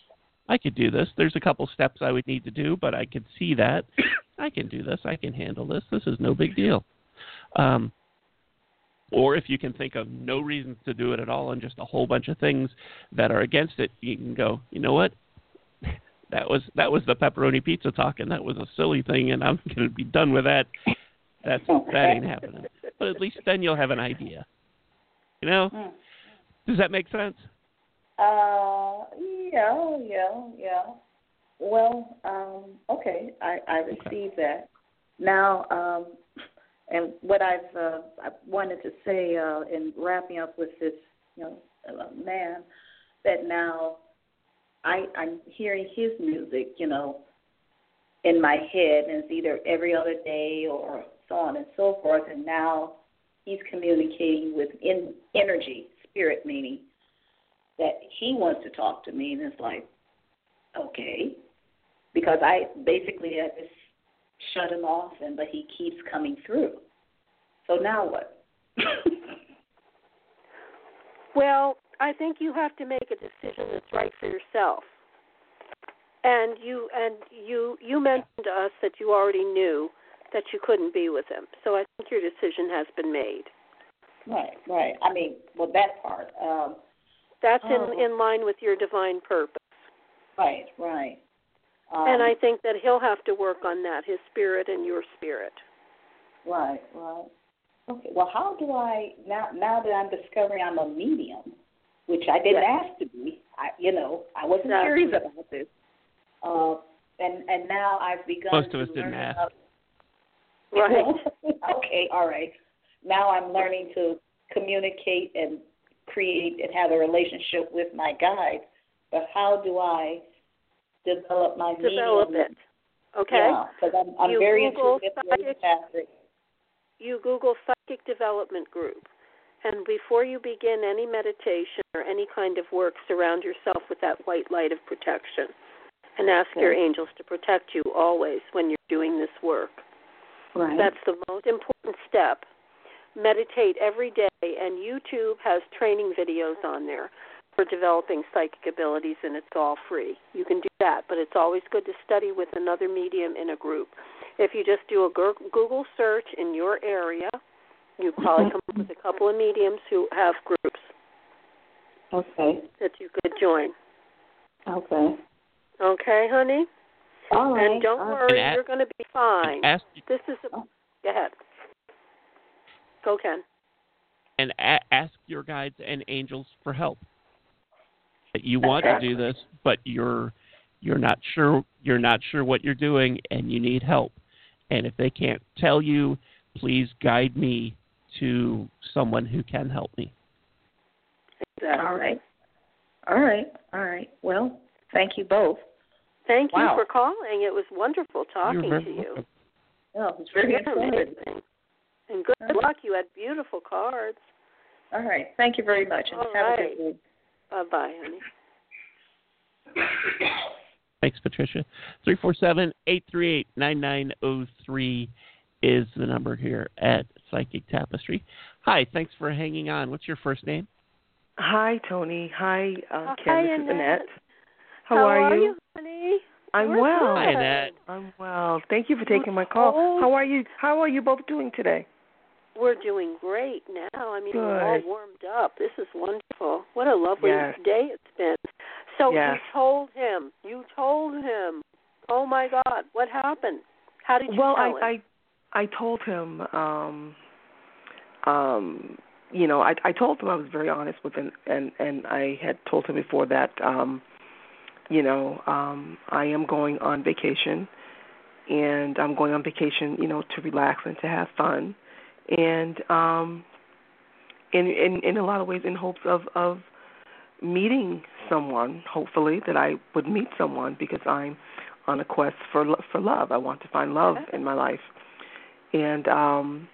i could do this there's a couple steps i would need to do but i could see that [coughs] I can do this. I can handle this. This is no big deal. Um, or if you can think of no reasons to do it at all and just a whole bunch of things that are against it, you can go, you know what? [laughs] That was that was the pepperoni pizza talk, and that was a silly thing, and I'm [laughs] going to be done with that. That's that ain't happening. But at least then you'll have an idea. You know? Mm. Does that make sense? Uh, yeah, yeah, yeah. Well, um, okay, I I received that. Now, um, and what I've uh, I wanted to say uh, in wrapping up with this, you know, uh, man, that now I I'm hearing his music, you know, in my head, and it's either every other day or so on and so forth. And now he's communicating with in energy, spirit, meaning that he wants to talk to me, and it's like, okay, because I basically I just shut him off, and but he keeps coming through. So now what? [laughs] Well, I think you have to make a decision that's right for yourself. And you and you you mentioned to us that you already knew that you couldn't be with him. So I think your decision has been made. right, right. I mean, well, that part. Um, That's in in line with your divine purpose. right, right. Um, and I think that he'll have to work on that, his spirit and your spirit. Right, right. Okay. Well, how do I now? Now that I'm discovering I'm a medium, which I didn't Yes. ask to be. I, you know, I wasn't Exactly. curious about this. Uh, and and now I've begun. Most of to us didn't learn ask. About, [laughs] Right. [laughs] okay. All right. Now I'm learning to communicate and create and have a relationship with my guide. But how do I develop my Develop medium? it. Okay? Yeah, because I'm I'm You very Google psychic-. You Google psychic development group. And before you begin any meditation or any kind of work, surround yourself with that white light of protection. And ask your angels to protect you always when you're doing this work. Right. That's the most important step. Meditate every day, and YouTube has training videos on there for developing psychic abilities, and it's all free. You can do that, but it's always good to study with another medium in a group. If you just do a Google search in your area, you probably come up with a couple of mediums who have groups okay. that you could join. Okay. Okay, honey? All right. And don't all right. worry, And a- you're going to be fine. Ask This is a. Oh. Go ahead. Go, Ken. and a- ask your guides and angels for help. That you want to do this, but you're you're not sure you're not sure what you're doing and you need help. And if they can't tell you, please guide me to someone who can help me. Exactly. All right. All right. All right. Well, thank you both. Thank you for calling. It was wonderful talking to you. welcome. Oh, it's very You're And good Okay. luck. You had beautiful cards. All right. Thank you very much, and All have right. a good day. Bye bye, honey. Thanks, Patricia. 347-838-9903 is the number here at Psychic Tapestry. Hi, thanks for hanging on. What's your first name? Hi, Toni. Hi, uh, Hi, Ken. This is Annette. Annette. How, How are, you, honey? I'm We're well. Hi. Annette. I'm well. Thank you for taking my call. Oh. How are you? How are you both doing today? We're doing great now. I mean, we're all warmed up. This is wonderful. What a lovely Yes. day it's been. So Yes. you told him. You told him. Oh my God, what happened? How did you well, tell I, him? I I told him um um you know, I I told him I was very honest with him and and I had told him before that um you know, um I am going on vacation and I'm going on vacation, you know, to relax and to have fun. And um in in in a lot of ways in hopes of of meeting someone, hopefully that I would meet someone because I'm on a quest for for love. I want to find love in my life. And um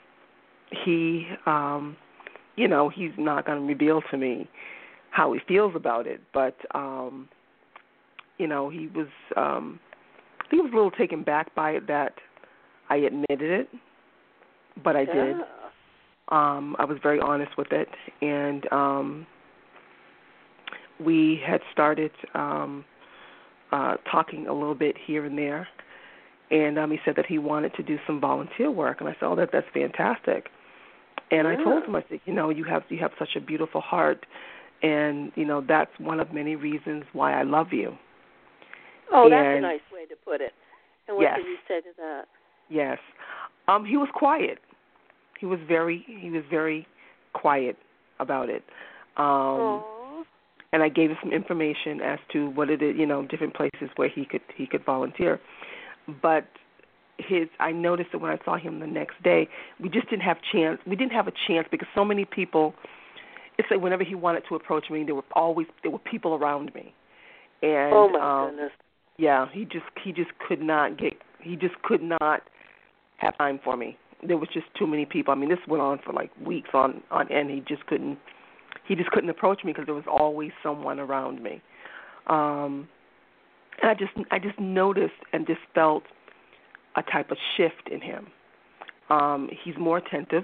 he um you know, he's not going to reveal to me how he feels about it, but um you know, he was um he was a little taken back by it that I admitted it, but I did. Yeah. Um, I was very honest with it, and um, we had started um, uh, talking a little bit here and there, and um, he said that he wanted to do some volunteer work, and I said, "Oh, that that's fantastic." And I told him, I said, "You know, you have you have such a beautiful heart, and you know that's one of many reasons why I love you." Oh, that's a nice way to put it. And what Yes. did you say to that? Yes. Um, he was quiet. He was very he was very quiet about it. Um Aw. and I gave him some information as to what it is, you know, different places where he could he could volunteer. But his I noticed that when I saw him the next day, we just didn't have chance. We didn't have a chance because so many people. It's like whenever he wanted to approach me, there were always there were people around me, and oh my um, goodness. yeah, he just he just could not get he just could not have time for me. There was just too many people. I mean, this went on for like weeks on on end. He just couldn't he just couldn't approach me because there was always someone around me. Um and I just I just noticed and just felt a type of shift in him. Um he's more attentive.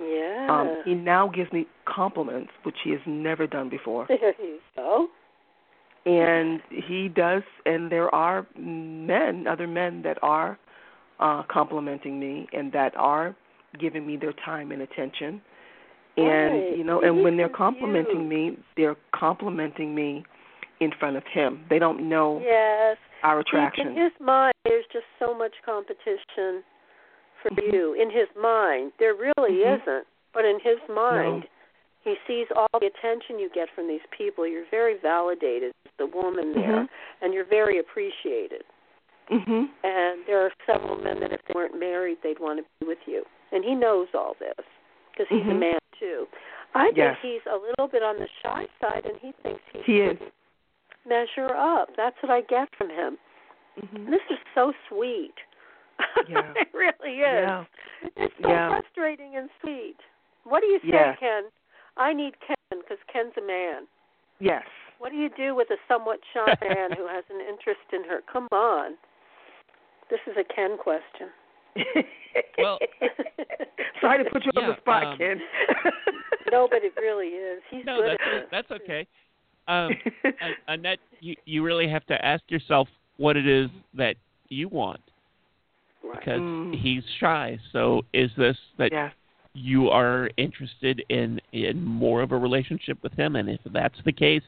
Yeah. Um he now gives me compliments which he has never done before. [laughs] there you go. and he does and there are men other men that are uh complimenting me and that are giving me their time and attention and Right. you know and when they're complimenting huge. me they're complimenting me in front of him they don't know Yes. our attraction in his mind, there's just so much competition for Mhm. you. In his mind, there really Mhm. isn't. But in his mind, he sees all the attention you get from these people. You're very validated as the woman there, Mhm. and you're very appreciated. Mhm And there are several men that if they weren't married, they'd want to be with you. And he knows all this because he's a Mhm. man too. I think he's a little bit on the shy side, and he thinks he, he is measure up. That's what I get from him. mhm This is so sweet. [laughs] Yeah. it really is. yeah It's so Yeah. frustrating and sweet. What do you say, Yes. Ken? I need Ken because Ken's a man. yes What do you do with a somewhat shy man who has an interest in her? Come on. This is a Ken question. [laughs] Well- [laughs] sorry to put you on the spot um, ken [laughs] no, but it really is. He's no, good that's at it. that's okay. Um, An- Annette, you you really have to ask yourself what it is that you want Right. because Mm. he's shy. So is this that yes you are interested in in more of a relationship with him? And if that's the case,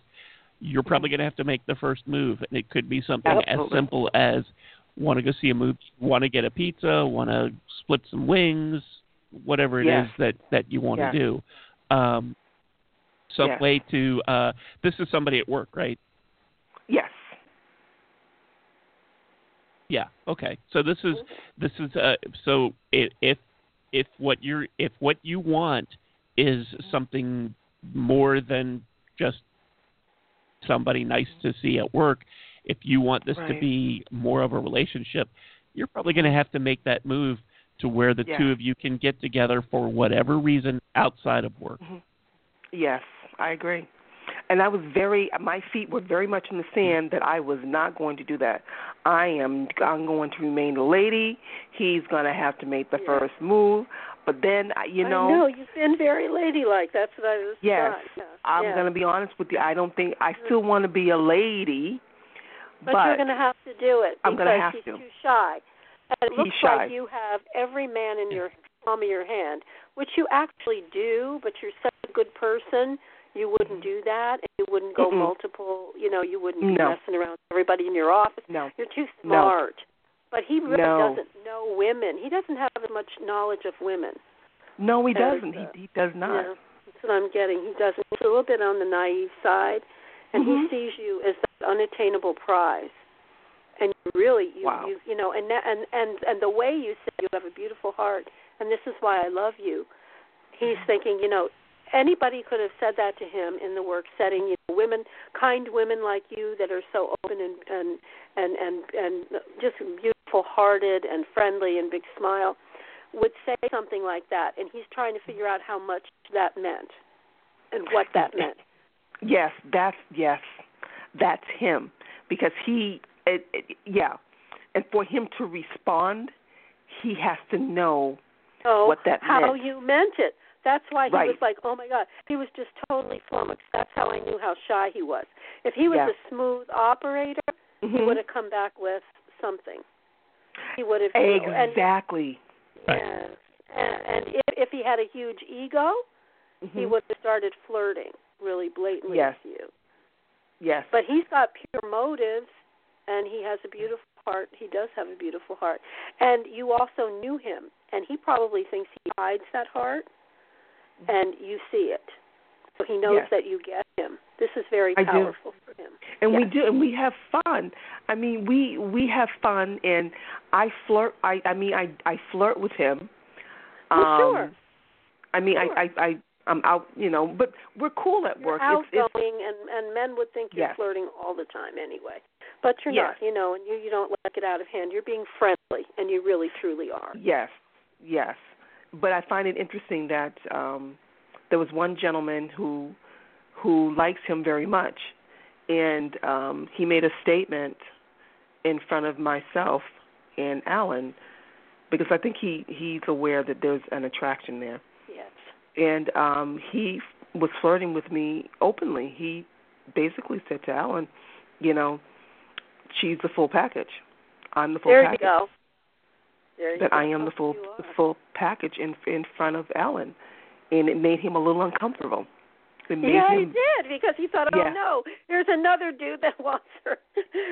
you're probably going to have to make the first move. And it could be something as simple as want to go see a movie, want to get a pizza, want to split some wings, whatever it is that that you want to do. Um, some way to. Uh, this is somebody at work, right? yes Yeah. Okay. So this is this is uh so i- if if what you're if what you want is something more than just somebody nice to see at work, if you want this to be more of a relationship, you're probably going to have to make that move to where the Yeah. two of you can get together for whatever reason outside of work. Mhm. Yes, I agree. And I was very my feet were very much in the sand that I was not going to do that. I am I'm going to remain a lady. He's going to have to make the Yeah. first move. But then you know, I know you've been very ladylike. That's what I was. Yes. Yeah. I'm yeah. going to be honest with you. I don't think I still want to be a lady. But, you're going to have to do it I'm because gonna have he's to. too shy. And it He's looks shy. like you have every man in your palm of your hand, which you actually do. But you're such a good person, you wouldn't do that, and you wouldn't go Mm-mm. multiple. You know, you wouldn't be No. messing around with everybody in your office. no. You're too smart. No. But he really No. doesn't know women. He doesn't have as much knowledge of women. No, he doesn't. He he does not. Yeah, that's what I'm getting. He doesn't. He's a little bit on the naive side, and Mhm. he sees you as that unattainable prize. And really, you, Wow. you, you know, and that, and and and the way you say you have a beautiful heart, and this is why I love you. He's Mm-hmm. thinking, you know, anybody could have said that to him in the work setting. You know, women, kind women like you that are so open and and and and and just beautiful hearted and friendly and big smile would say something like that and he's trying to figure out how much that meant and what that [laughs] meant. Yes, that's yes, that's him because he, it, it, yeah, and for him to respond, he has to know Oh, what that how meant. you meant it. That's why he Right. was like, "Oh my God!" He was just totally flummoxed. That's how I knew how shy he was. If he was Yeah. a smooth operator, he Mhm. would have come back with something. he would have you and- Exactly. Yes. And, and if, if he had a huge ego, he Mhm. would have started flirting really blatantly Yes. with you. Yes. But he's got pure motives, and he has a beautiful heart. He does have a beautiful heart. And you also knew him, and he probably thinks he hides that heart, and you see it. So he knows Yes. that you get him. This is very powerful for him. and we do and we have fun i mean we we have fun and i flirt i i mean i i flirt with him Well, um sure. i mean Sure. i i i i'm out you know but we're cool at You're work outgoing, it's, it's and and men would think you're Yes. flirting all the time anyway. But you're Yes. not, you know, and you you don't let it out of hand. You're being friendly, and you really truly are. yes yes but i find it interesting that um there was one gentleman who who likes him very much and um he made a statement in front of myself and Alan because I think he he's aware that there's an attraction there. And um he was flirting with me openly. He basically said to Alan, you know, she's the full package. I'm the full there package. you go. There you That go. I am the full the full package in in front of Alan. And it made him a little uncomfortable. Yeah, him he did because he thought, oh Yeah. no, there's another dude that [laughs] wants her.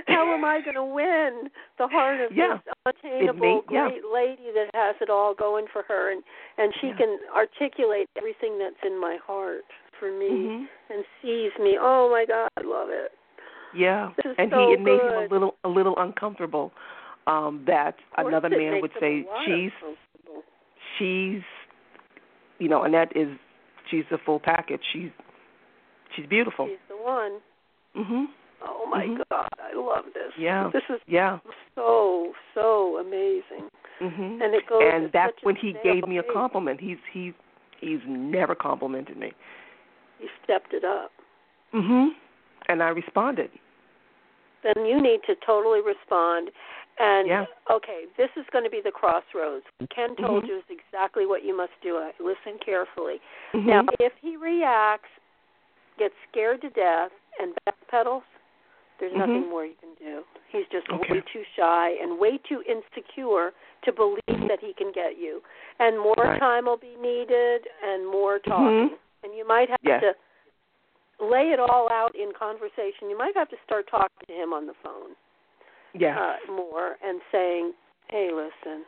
How am I going to win the heart of Yeah. this unattainable It made- yeah. great lady that has it all going for her, and and she can articulate everything that's in my heart for me Mhm. and sees me. Oh my God, I love it. Yeah, and so he it made him a little a little uncomfortable. Um, that another man would say she's she's you know, Annette is she's the full package. She's she's beautiful. She's the one. Mhm. Oh my Mhm. God, I love this. Yeah. This is Yeah. so so amazing, Mhm. and it goes. and that's when he gave me a compliment. He's he's he's never complimented me. He stepped it up. Mhm. And I responded. Then you need to totally respond. And Yeah. okay, this is going to be the crossroads. Ken told Mhm. you is exactly what you must do. Listen carefully. Mhm. Now, if he reacts, gets scared to death, and backpedals, there's Mhm. nothing more you can do. He's just Okay. way too shy and way too insecure to believe that he can get you. And more Right. time will be needed and more talking. Mhm. And you might have Yes. to lay it all out in conversation. You might have to start talking to him on the phone Yes. uh, more and saying, "Hey, listen,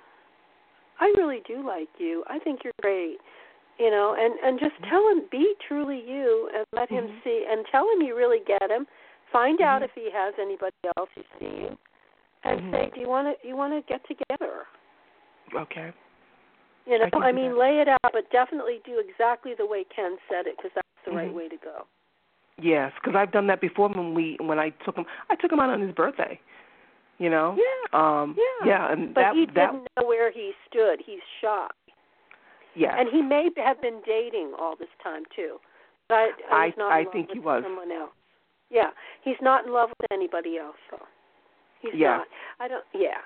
I really do like you. I think you're great." You know, and and just tell him be truly you and let him Mhm. see and tell him you really get him. Find out Mhm. if he has anybody else he's seeing, and Mhm. say, "Do you want to you want to get together?" okay. You know, I I mean, that. lay it out, but definitely do exactly the way Ken said it because that's the right Mhm. way to go. Yes, because I've done that before when we when I took him. I took him out on his birthday. You know. Yeah. Um. Yeah. Yeah, and But that he didn't know where he stood. He's shocked. Yes. And he may have been dating all this time too. But I, I- I think he was. someone else. Yeah, he's not in love with anybody else though. He's Yeah. not. I don't. Yeah,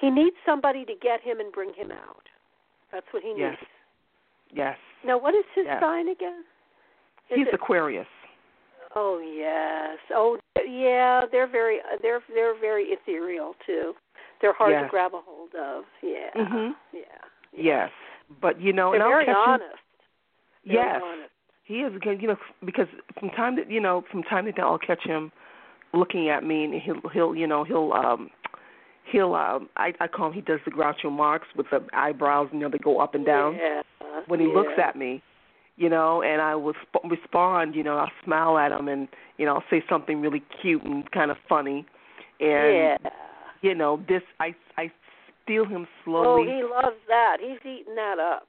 he needs somebody to get him and bring him out. That's what he Yes. needs. yes. Now, what is his Yeah. sign again? Is He's it- Aquarius. Oh yes. Oh yeah. They're very. They're they're very ethereal too. They're hard to grab a hold of. Yeah. Mhm. Yeah. Yes. But you know, They're and I'll very catch him- honest. Very Yes. honest. He is you know, because from time to you know, from time to time I'll catch him looking at me and he'll he'll you know, he'll um he'll um I I call him he does the Groucho Marx with the eyebrows, you know, they go up and down Yeah. when he looks at me. You know, and I will sp- respond, you know, I'll smile at him and, you know, I'll say something really cute and kind of funny. And yeah. you know, this I Feel him Oh, he loves that. He's eating that up.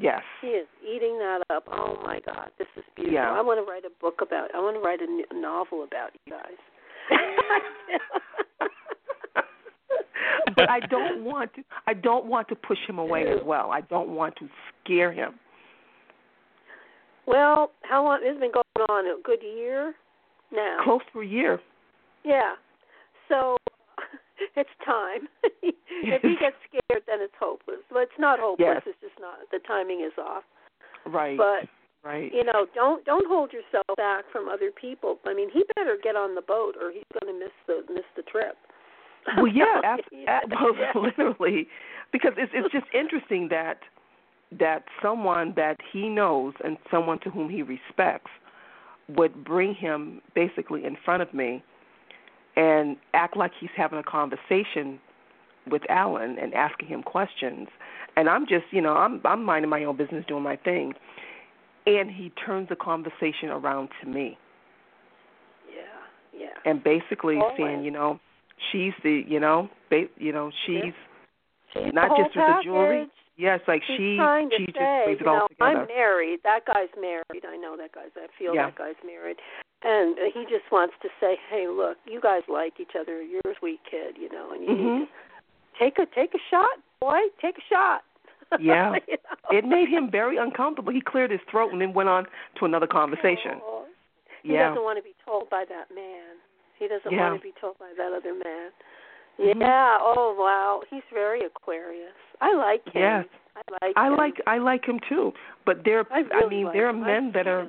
yes. He is eating that up. Oh my God, this is beautiful. Yeah. I want to write a book about. I want to write a, n- a novel about you guys. [laughs] but I don't want to. I don't want to push him away as well. I don't want to scare him. Well, how long? It's been going on a good year now. Close to a year. Yeah. So [laughs] it's time. [laughs] if he gets scared, then it's hopeless. But it's not hopeless. Yes. It's just not. The timing is off. Right. But right. you know, don't don't hold yourself back from other people. I mean, he better get on the boat, or he's going to miss the miss the trip. Well, yeah, [laughs] ab- Yeah. ab- literally, because it's it's just interesting that that someone that he knows and someone to whom he respects would bring him basically in front of me and act like he's having a conversation with Alan and asking him questions. And I'm just, you know, I'm I'm minding my own business, doing my thing. And he turns the conversation around to me Yeah, yeah. and basically Always. saying, you know, she's the, you know, ba- you know, she's She's not just with the jewelry. Yes, like She's she trying to she just say, brings it all know, together. I'm married. That guy's married. I know that guy's. I feel Yeah. that guy's married, and he just wants to say, "Hey, look, you guys like each other. You're a sweet kid, you know, and you Mhm. need to take a take a shot, boy. Take a shot." [laughs] Yeah. You know? It made him very uncomfortable. He cleared his throat and then went on to another conversation. Oh, he Yeah. doesn't want to be told by that man. He doesn't Yeah. want to be told by that other man. Mhm. Yeah. Oh wow. He's very Aquarius. I like him. Yes. I like. I him. like I like him too. But there I, really I mean like there are him. Men that are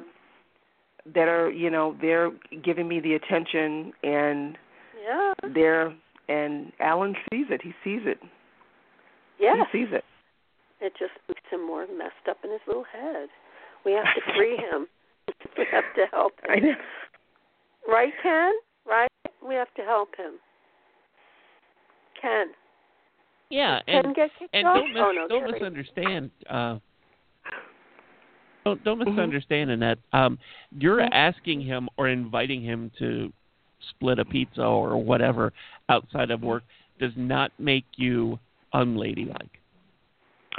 that are, you know, they're giving me the attention and Yeah. they're and Alan sees it. He sees it. Yeah. He sees it. It just makes him more messed up in his little head. We have to free [laughs] him. [laughs] we have to help I him. know. Right, Ken? Right? We have to help him. Ken. Yeah, Ken and get kicked and off? don't mis- oh, no, don't Terry. misunderstand. Uh, don't don't Mhm. misunderstand in that um, you're Mm-hmm. asking him or inviting him to split a pizza or whatever outside of work does not make you unladylike.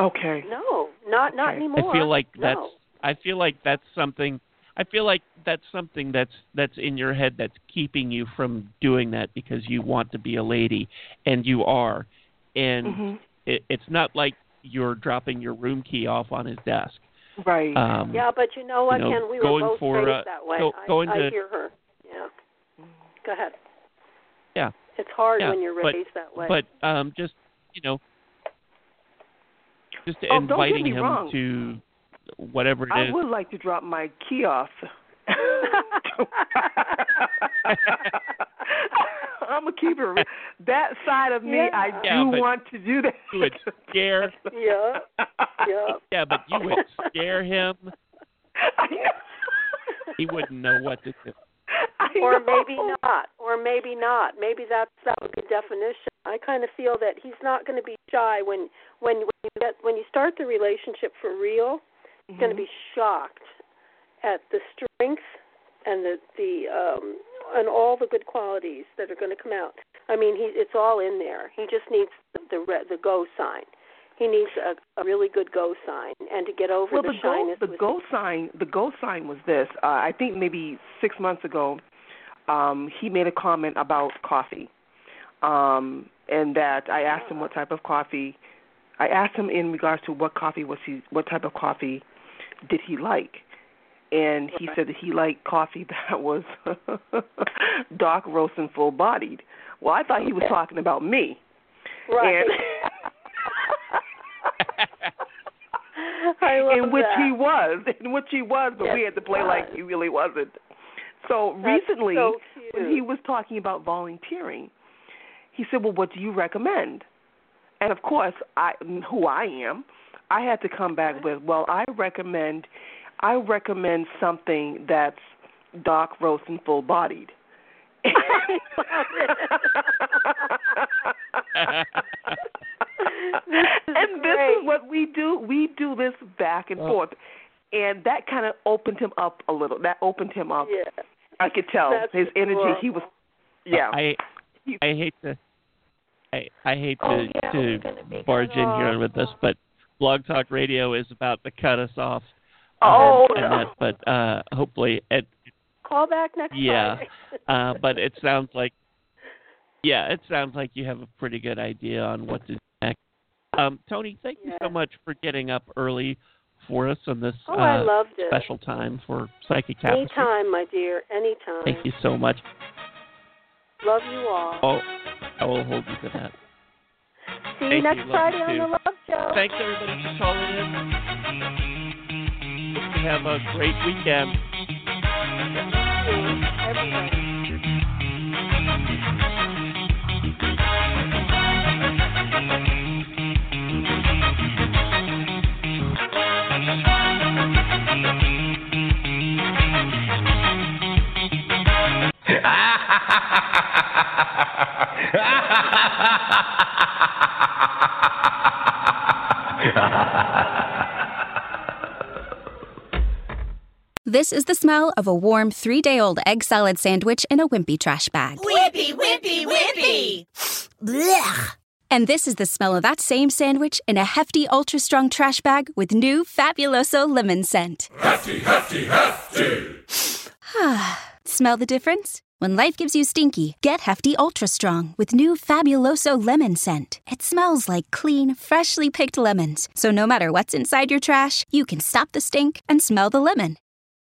Okay. No, not not Okay. anymore. I feel like that's no. I feel like that's something I feel like that's something that's that's in your head that's keeping you from doing that because you want to be a lady and you are and Mhm. it, it's not like you're dropping your room key off on his desk. Right. Um, Yeah, but you know what, you know, Ken? We were both for, raised uh, that way. go- I, going I to- hear her. Yeah. Go ahead. Yeah. It's hard Yeah, when you're but- raised that way. But um, just you know, just Oh, don't get inviting me him wrong. to whatever it I is. would like to drop my key off. [laughs] I'm a keeper. That side of me, I do Yeah, want to do that. You would scare. [laughs] yeah. Yeah. Yeah, but you would [laughs] scare him. He wouldn't know what to do. I or know. maybe not, or maybe not. Maybe that's that would be definition. I kind of feel that he's not going to be shy when when when you get when you start the relationship for real. He's going to be shocked at the strength and the the um and all the good qualities that are going to come out. I mean, he it's all in there. He just needs the the, the go sign. He needs a, a really good go sign and to get over well, the, the go shyness. the with go sign the go sign was this. Uh, I think maybe six months ago, um, he made a comment about coffee, um, and that I asked him what type of coffee. I asked him in regards to what coffee was he, what type of coffee did he like, and he said that he liked coffee [laughs] that was [laughs] dark roast and full bodied. Well, I thought he was talking about me. right. [laughs] Love in which that. he was, in which he was, but Yes, we had to play he like he really wasn't. So That's recently, so when he was talking about volunteering, he said, "Well, what do you recommend?" And of course, I, who I am, I had to come back with, "Well, I recommend, I recommend something that's dark roast and full bodied." and this is what we do. We do this back and Well- forth, and that kind of opened him up a little. That opened him up. yeah. I could tell That's his energy. He was, yeah. I I hate to I I hate to Oh, yeah, to barge in here off. with this, but Blog Talk Radio is about to cut us off. Oh, and, no. that, but uh hopefully it Call back next Yeah, [laughs] uh but it sounds like yeah, it sounds like you have a pretty good idea on what to do next. Um Toni, thank you so much for getting up early for us on this oh, uh special time for Psychic Tapestry. Anytime, my dear. Anytime. Thank you so much. Love you all. Oh, I will hold you to that. See you thank next you. Friday you on the Love show. Thanks everybody for calling in. Have a great weekend. Everybody. ha ha ha ha ha [laughs] This is the smell of a warm three day old egg salad sandwich in a wimpy trash bag. Wimpy, wimpy, wimpy! Blech! And this is the smell of that same sandwich in a hefty, ultra strong trash bag with new Fabuloso lemon scent. Hefty, hefty, hefty! [sighs] Smell the difference? When life gives you stinky, get Hefty Ultra Strong with new Fabuloso lemon scent. It smells like clean, freshly picked lemons. So no matter what's inside your trash, you can stop the stink and smell the lemon.